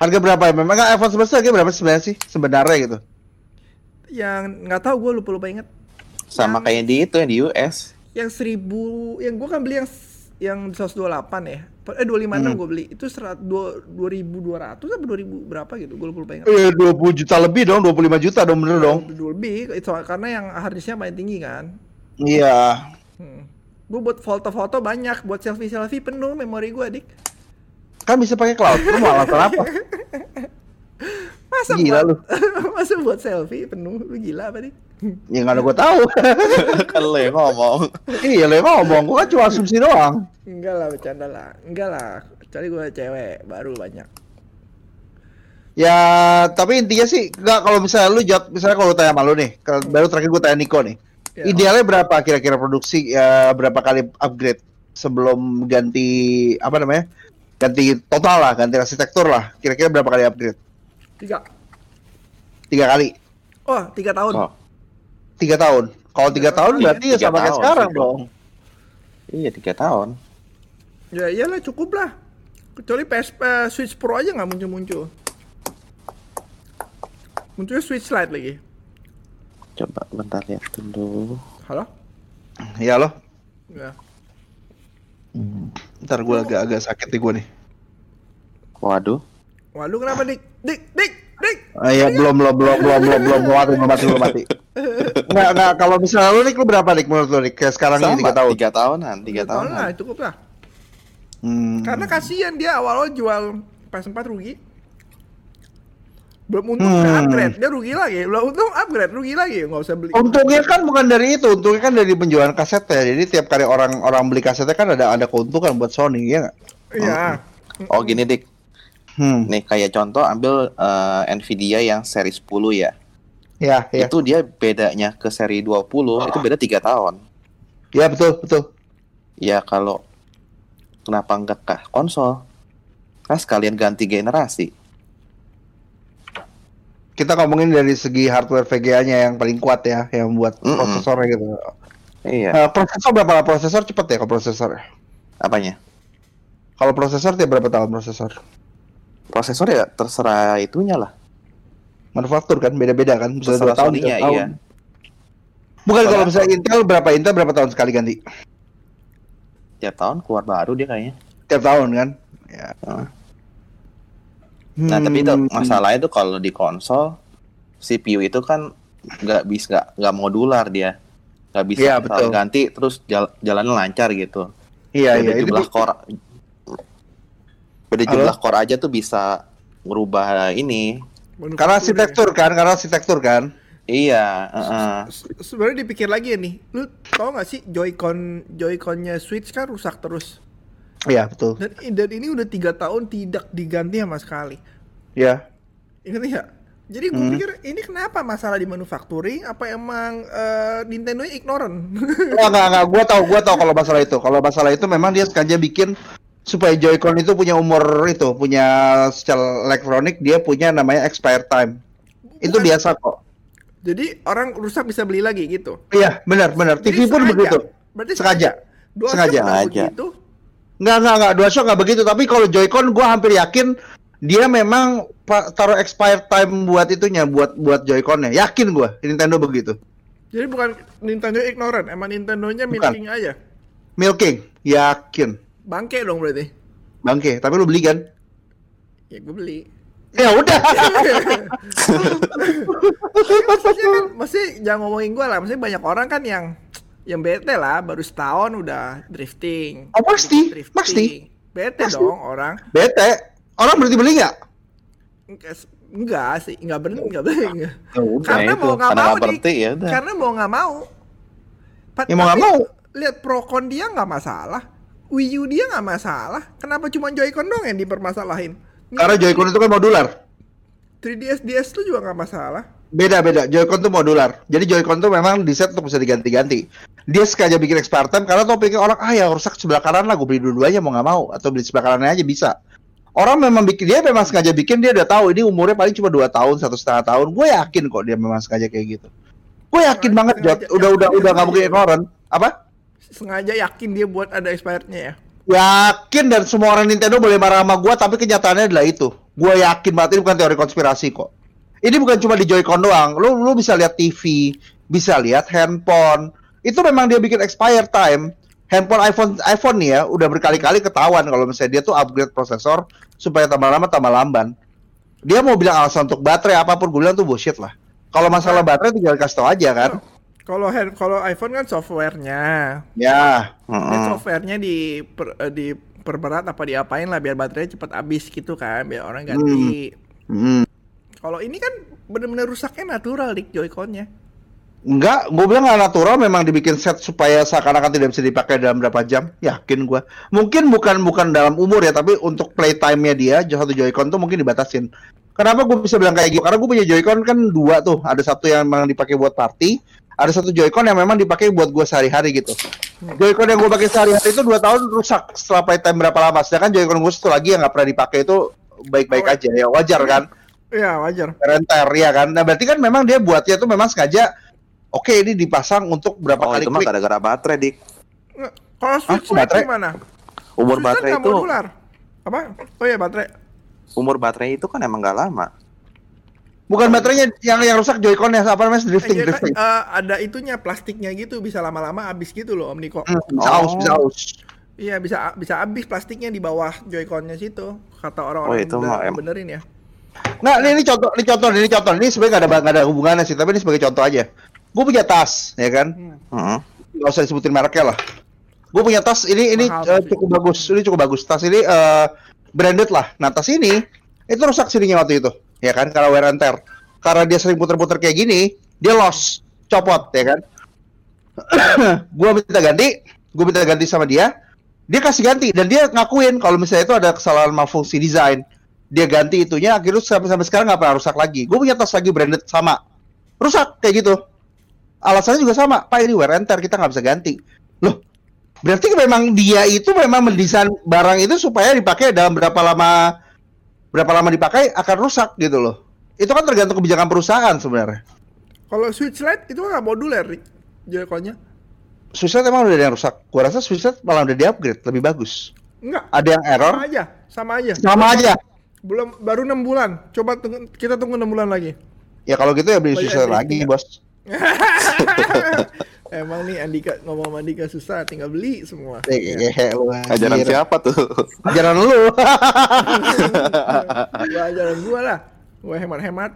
Harga berapa ya? Memang nggak iPhone 11 harga berapa sebenarnya sih? Sebenarnya gitu.
Yang nggak tahu gue lupa lupa inget.
Sama
Yang-
kayak di itu yang di US.
Yang seribu, yang gue kan beli yang yang 128 ya. Eh 256
Hmm.
gue beli. Itu serat dua dua ribu dua ratus apa dua ribu berapa gitu? Gue lupa inget.
Eh 20 juta lebih dong, 25 juta dong bener dong.
Lebih, itu karena yang harddisknya paling tinggi kan.
Iya.
Hmm. Gue buat foto-foto banyak, buat selfie-selfie penuh memori gue dik.
Kan bisa pakai cloud. Lu mau alasan apa?
Masa
Gila
buat, masa buat selfie penuh? Lu gila apa dik?
Ya nggak ada gue tahu.
kan lo yang ngomong.
iya lo yang ngomong, gue kan cuma asumsi doang.
Enggak lah, bercanda lah. Enggak lah, kecuali gue cewek, baru banyak.
Ya, tapi intinya sih nggak kalau misalnya lu jawab, misalnya kalau lu tanya sama lu nih, ke- baru terakhir gue tanya Niko nih.
Ya.
Idealnya berapa kira-kira produksi ya berapa kali upgrade sebelum ganti apa namanya? Ganti total lah, ganti arsitektur lah. Kira-kira berapa kali upgrade?
Tiga.
Tiga kali,
Oh, tiga tahun.
Oh,
tiga tahun. Kalau tiga tahun
Iya,
berarti ya
tiga
sama kayak sekarang dong.
iya tiga tahun.
Ya iyalah cukup lah. Kecuali PS eh, Switch Pro aja nggak muncul-muncul. Munculnya Switch Lite lagi.
Coba bentar lihat dulu.
Halo?
Ya loh.
Ya.
Ntar gue agak-agak sakit nih gue nih.
Waduh.
Waduh kenapa dik? Dik, dik, dik.
Ah, iya belum belum belum belum belum belum belum mati belum mati belum mati. Nggak nggak kalau misalnya lu nih lu berapa nih menurut lu nih kayak sekarang ini
Sama,
tiga tahun.
Tiga tahunan, tiga
Tahun lah,
tahunan.
cukup lah.
Hmm.
Karena kasihan dia awal-awal jual PS4 rugi. Belum untung
Hmm.
dia upgrade, dia rugi lagi. Belum untung upgrade, rugi lagi. Nggak usah beli.
Untungnya kan bukan dari itu, untungnya kan dari penjualan kasetnya. Jadi tiap kali orang orang beli kasetnya kan ada ada keuntungan buat Sony ya nggak?
Iya.
Oh gini dik,
Hmm.
nih kayak contoh ambil eh, Nvidia yang seri 10 ya.
Ya ya.
Itu dia bedanya ke seri 20 itu beda tiga tahun.
Ya betul betul.
Ya kalau kenapa enggak ke konsol? Kan sekalian ganti generasi.
Kita ngomongin dari segi hardware VGA-nya yang paling kuat ya, yang buat
Mm-mm.
prosesornya gitu.
Iya.
Eh, prosesor berapa prosesor cepet ya kalau prosesor? ya?
Apanya?
Kalau prosesor tiap berapa tahun prosesor?
Prosesor ya terserah itunya lah.
Manufaktur kan beda-beda kan, bisa dua tahun,
Sony-nya,
tiga tahun.
iya.
Bukan kalau misalnya Intel berapa Intel berapa tahun sekali ganti?
Tiap tahun keluar baru dia kayaknya.
Tiap tahun kan? Ya.
Nah tapi itu
Hmm.
masalahnya tuh kalau di konsol CPU itu kan nggak bisa nggak nggak modular dia nggak bisa misalnya
betul.
ganti terus jal- jalannya lancar gitu.
Iya iya itu
jumlah
di-
core beda
Halo?
jumlah core aja tuh bisa ngerubah ini.
karena arsitektur kan, karena arsitektur kan.
Iya. heeh.
Se- Sebenarnya dipikir lagi ya nih, lu tau gak sih Joy-Con Joy-Connya Switch kan rusak terus.
Iya betul.
Dan, dan ini udah tiga tahun tidak diganti sama sekali.
Iya.
Ingat ya? Jadi gue
Hmm.
pikir ini kenapa masalah di manufacturing? Apa emang eh, Nintendo ignorant?
Enggak enggak enggak, gua tahu gua tahu kalau masalah itu. Kalau masalah itu memang dia sengaja bikin supaya Joy-Con itu punya umur itu, punya secara elektronik dia punya namanya expire time. Itu
Bukan.
biasa kok.
Jadi orang rusak bisa beli lagi gitu.
Iya, benar benar. TV
Jadi
pun
sengaja.
begitu.
Berarti
Sengaja.
Dua
Sengaja.
Sengaja.
begitu.
Enggak enggak enggak, DualShock enggak begitu, tapi kalau Joy-Con gua hampir yakin dia memang taruh expire time buat itunya, buat buat Joy-Con-nya. Yakin gua Nintendo begitu.
Jadi bukan Nintendo ignorant, emang Nintendo-nya
Bukan.
milking aja.
Milking, yakin.
Bangke dong berarti.
Bangke, tapi lu beli kan?
Ya gue beli.
Ya udah.
maksudnya kan, maksudnya jangan ngomongin gue lah. Maksudnya banyak orang kan yang yang bete lah, baru setahun udah drifting.
Oh, pasti,
Drifting.
pasti.
Bete
Pasti.
dong orang.
Bete. Orang berarti beli nggak?
Enggak, sih, enggak enggak bener. enggak.
Ya udah.
Karena
itu.
mau nggak
Karena
mau nih.
berhenti, ya udah.
Karena mau nggak mau. Pa-
Ya mau nggak mau.
Lihat Procon dia nggak masalah. Wii U dia nggak masalah. Kenapa cuma Joy-Con dong yang dipermasalahin?
Karena Joy-Con itu kan modular.
3DS DS tuh juga nggak masalah.
Beda beda. Joy-Con tuh modular. Jadi Joy-Con tuh memang di set untuk bisa diganti-ganti. Dia sengaja bikin expire time karena topiknya orang ah ya rusak sebelah kanan lah gue beli dua-duanya mau nggak mau atau beli sebelah kanannya aja bisa. Orang memang bikin dia memang sengaja bikin dia udah tahu ini umurnya paling cuma dua tahun satu setengah tahun. Gue yakin kok dia memang sengaja kayak gitu. Gue yakin
Sengaja-
banget
sengaja-
Udah udah udah nggak mungkin ignorant. Apa?
Sengaja yakin dia buat ada expirednya ya.
Yakin dan semua orang Nintendo boleh marah sama gua tapi kenyataannya adalah itu. Gua yakin banget ini bukan teori konspirasi kok. Ini bukan cuma di Joy-Con doang. Lu lu bisa lihat TV, bisa lihat handphone. Itu memang dia bikin expire time. Handphone iPhone iPhone nih ya udah berkali-kali ketahuan kalau misalnya dia tuh upgrade prosesor supaya tambah lama tambah lamban. Dia mau bilang alasan untuk baterai apa pun gue bilang tuh bullshit lah. Kalau masalah baterai tinggal kasih tau aja kan.
Kalau hand, kalau iPhone kan softwarenya.
Ya,
Dan
Heeh.
softwarenya di per, eh, diperberat apa diapain lah biar baterainya cepat habis gitu kan, biar orang ganti.
hmm.
Kalau ini kan bener-bener rusaknya natural dik Joy-Con-nya.
Enggak, gue bilang nggak natural memang dibikin set supaya seakan-akan tidak bisa dipakai dalam berapa jam. Yakin gue. Mungkin bukan bukan dalam umur ya, tapi untuk playtime-nya dia, satu Joy-Con tuh mungkin dibatasin. Kenapa gue bisa bilang kayak gitu? Karena gue punya Joy-Con kan dua tuh. Ada satu yang memang dipakai buat party, ada satu Joy-Con yang memang dipakai buat gue sehari-hari gitu. Joy-Con yang gue pakai sehari-hari itu dua tahun rusak setelah playtime berapa lama. Sedangkan Joy-Con gue satu lagi yang nggak pernah dipakai itu baik-baik
Oh.
aja ya wajar kan
Iya wajar.
renter ya kan nah berarti kan memang dia buatnya tuh memang sengaja oke ini dipasang untuk berapa
Oh
kali
itu mah gara-gara baterai dik.
Kalau Switch
kok
Lite
baterai?
gimana?
Umur
Switch kan
baterai itu.
Apa? Oh iya baterai.
umur baterai itu kan emang nggak lama.
Bukan baterainya yang yang rusak Joy-Con ya apa namanya
Eh,
drifting
kan,
drifting
eh, ada itunya plastiknya gitu bisa lama-lama habis gitu loh Om Niko.
Hmm, bisa
Oh.
aus bisa aus
Iya bisa bisa habis plastiknya di bawah Joy-Con-nya situ kata
Oh,
orang-orang
itu
yang
mah
benerin ya.
Nggak, ini, ini contoh, ini contoh, ini contoh. Ini sebenarnya nggak ada nggak ada hubungannya sih, tapi ini sebagai contoh aja. Gue punya tas, ya kan?
Heeh.
Nggak usah disebutin mereknya lah. Gue punya tas, ini ini
Mahal sih.
cukup bagus, ini cukup bagus. Tas ini eh, branded lah. Nah tas ini itu rusak sininya waktu itu, ya kan? Karena wear and tear. Karena dia sering puter-puter kayak gini, dia lost, copot, ya kan? gue minta ganti, gue minta ganti sama dia. Dia kasih ganti dan dia ngakuin kalau misalnya itu ada kesalahan malfungsi desain. Dia ganti itunya, akhirnya sampai sampai sekarang nggak pernah rusak lagi. Gue punya tas lagi branded sama, rusak kayak gitu. Alasannya juga sama, Pak ini wear and tear, kita nggak bisa ganti. Loh, Berarti memang dia itu memang mendesain barang itu supaya dipakai dalam berapa lama berapa lama dipakai akan rusak gitu loh. Itu kan tergantung kebijakan perusahaan sebenarnya.
Kalau Switch Lite itu kan nggak modular, Rick. Joy-Con-nya.
Switch Lite emang udah ada yang rusak. Gua rasa Switch Lite malah udah di-upgrade, lebih bagus.
Enggak.
Ada yang error,
Sama aja, sama aja.
sama aja.
Belum baru enam bulan. Coba tunggu, kita tunggu enam bulan lagi.
Ya kalau gitu ya beli Switch
SD
lagi,
tiga.
Bos.
Emang nih Andika ngomong sama Andika susah, tinggal beli semua.
Eh,
Ya.
Lu. anjir.
Ajaran siapa tuh?
Ajaran lu.
Gua ajaran gua lah. Gua hemat-hemat.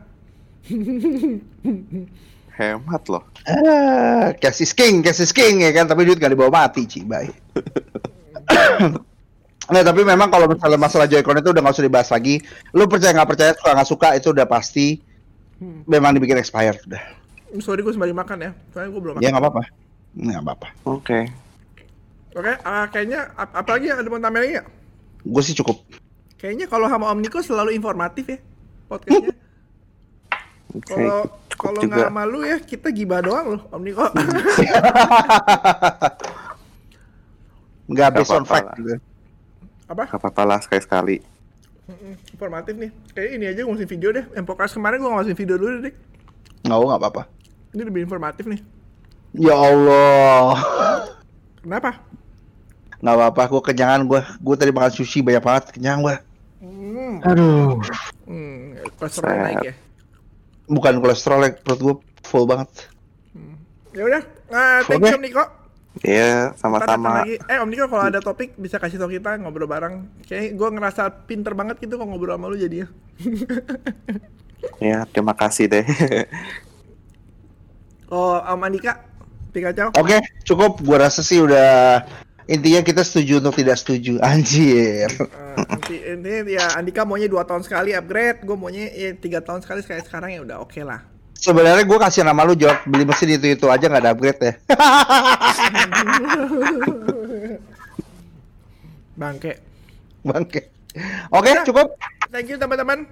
Hemat loh.
Ah, cash is king, cash is king ya kan, tapi duit gak dibawa mati, Ci, bye. Nggak, tapi memang kalau misalnya masalah Joy-Con itu udah nggak usah dibahas lagi. Lu percaya nggak percaya, suka nggak suka itu udah pasti
Hmm.
memang dibikin expired udah.
Sorry gue sembari makan ya. Soalnya gue belum makan.
Ya nggak apa-apa, nggak apa-apa.
Oke.
Oke, ah, kayaknya ap- apa lagi ada mau tambahin lagi nggak?
Gue sih cukup.
Kayaknya kalau sama Om Niko selalu informatif ya podcastnya.
Oke.
Kalau kalau nggak malu ya kita gibah doang loh Om Niko.
Nggak
Nggak
based on fact
lah.
gitu.
apa?
Gak apa-apa lah sekali-sekali.
Informatif nih. Kayak ini aja gue masukin video deh. Yang podcast kemarin gue nggak masukin video dulu deh.
Nggak, nggak apa-apa.
Ini lebih informatif nih.
Ya Allah.
Kenapa?
Nggak apa-apa, gue kenyangan gue. Gue tadi makan sushi banyak banget, kenyang gue.
Hmm,
Aduh.
hmm kolesterol
Set.
naik ya.
Bukan kolesterol, ya, perut gue full banget.
Ya udah. Nah, thank you. Om Niko.
Iya,
datang
sama-sama.
lagi. Eh Om Niko kalau ada topik bisa kasih tau kita ngobrol bareng. Kayaknya gue ngerasa pinter banget gitu kalau ngobrol sama lu jadinya.
Ya, terima kasih deh.
Oh Om Andika, Pikachu.
Oke, cukup. Gue rasa sih udah intinya kita setuju untuk tidak setuju. Anjir.
Eh, nanti ini ya Andika maunya dua tahun sekali upgrade, gue maunya ya tiga tahun sekali sekali sekarang ya udah oke lah.
Sebenarnya gue kasih nama lu jawab beli mesin itu itu aja nggak ada upgrade ya.
Bangke.
Bangke. Oke,
Udah.
cukup.
Thank you teman-teman.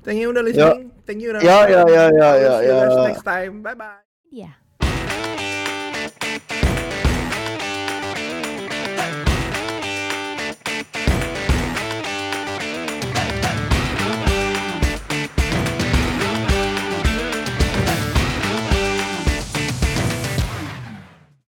Thank you udah listening. Thank you udah.
Yo, yo, yo, yo, yo,
See you guys
yo.
next time. Bye bye.
Media.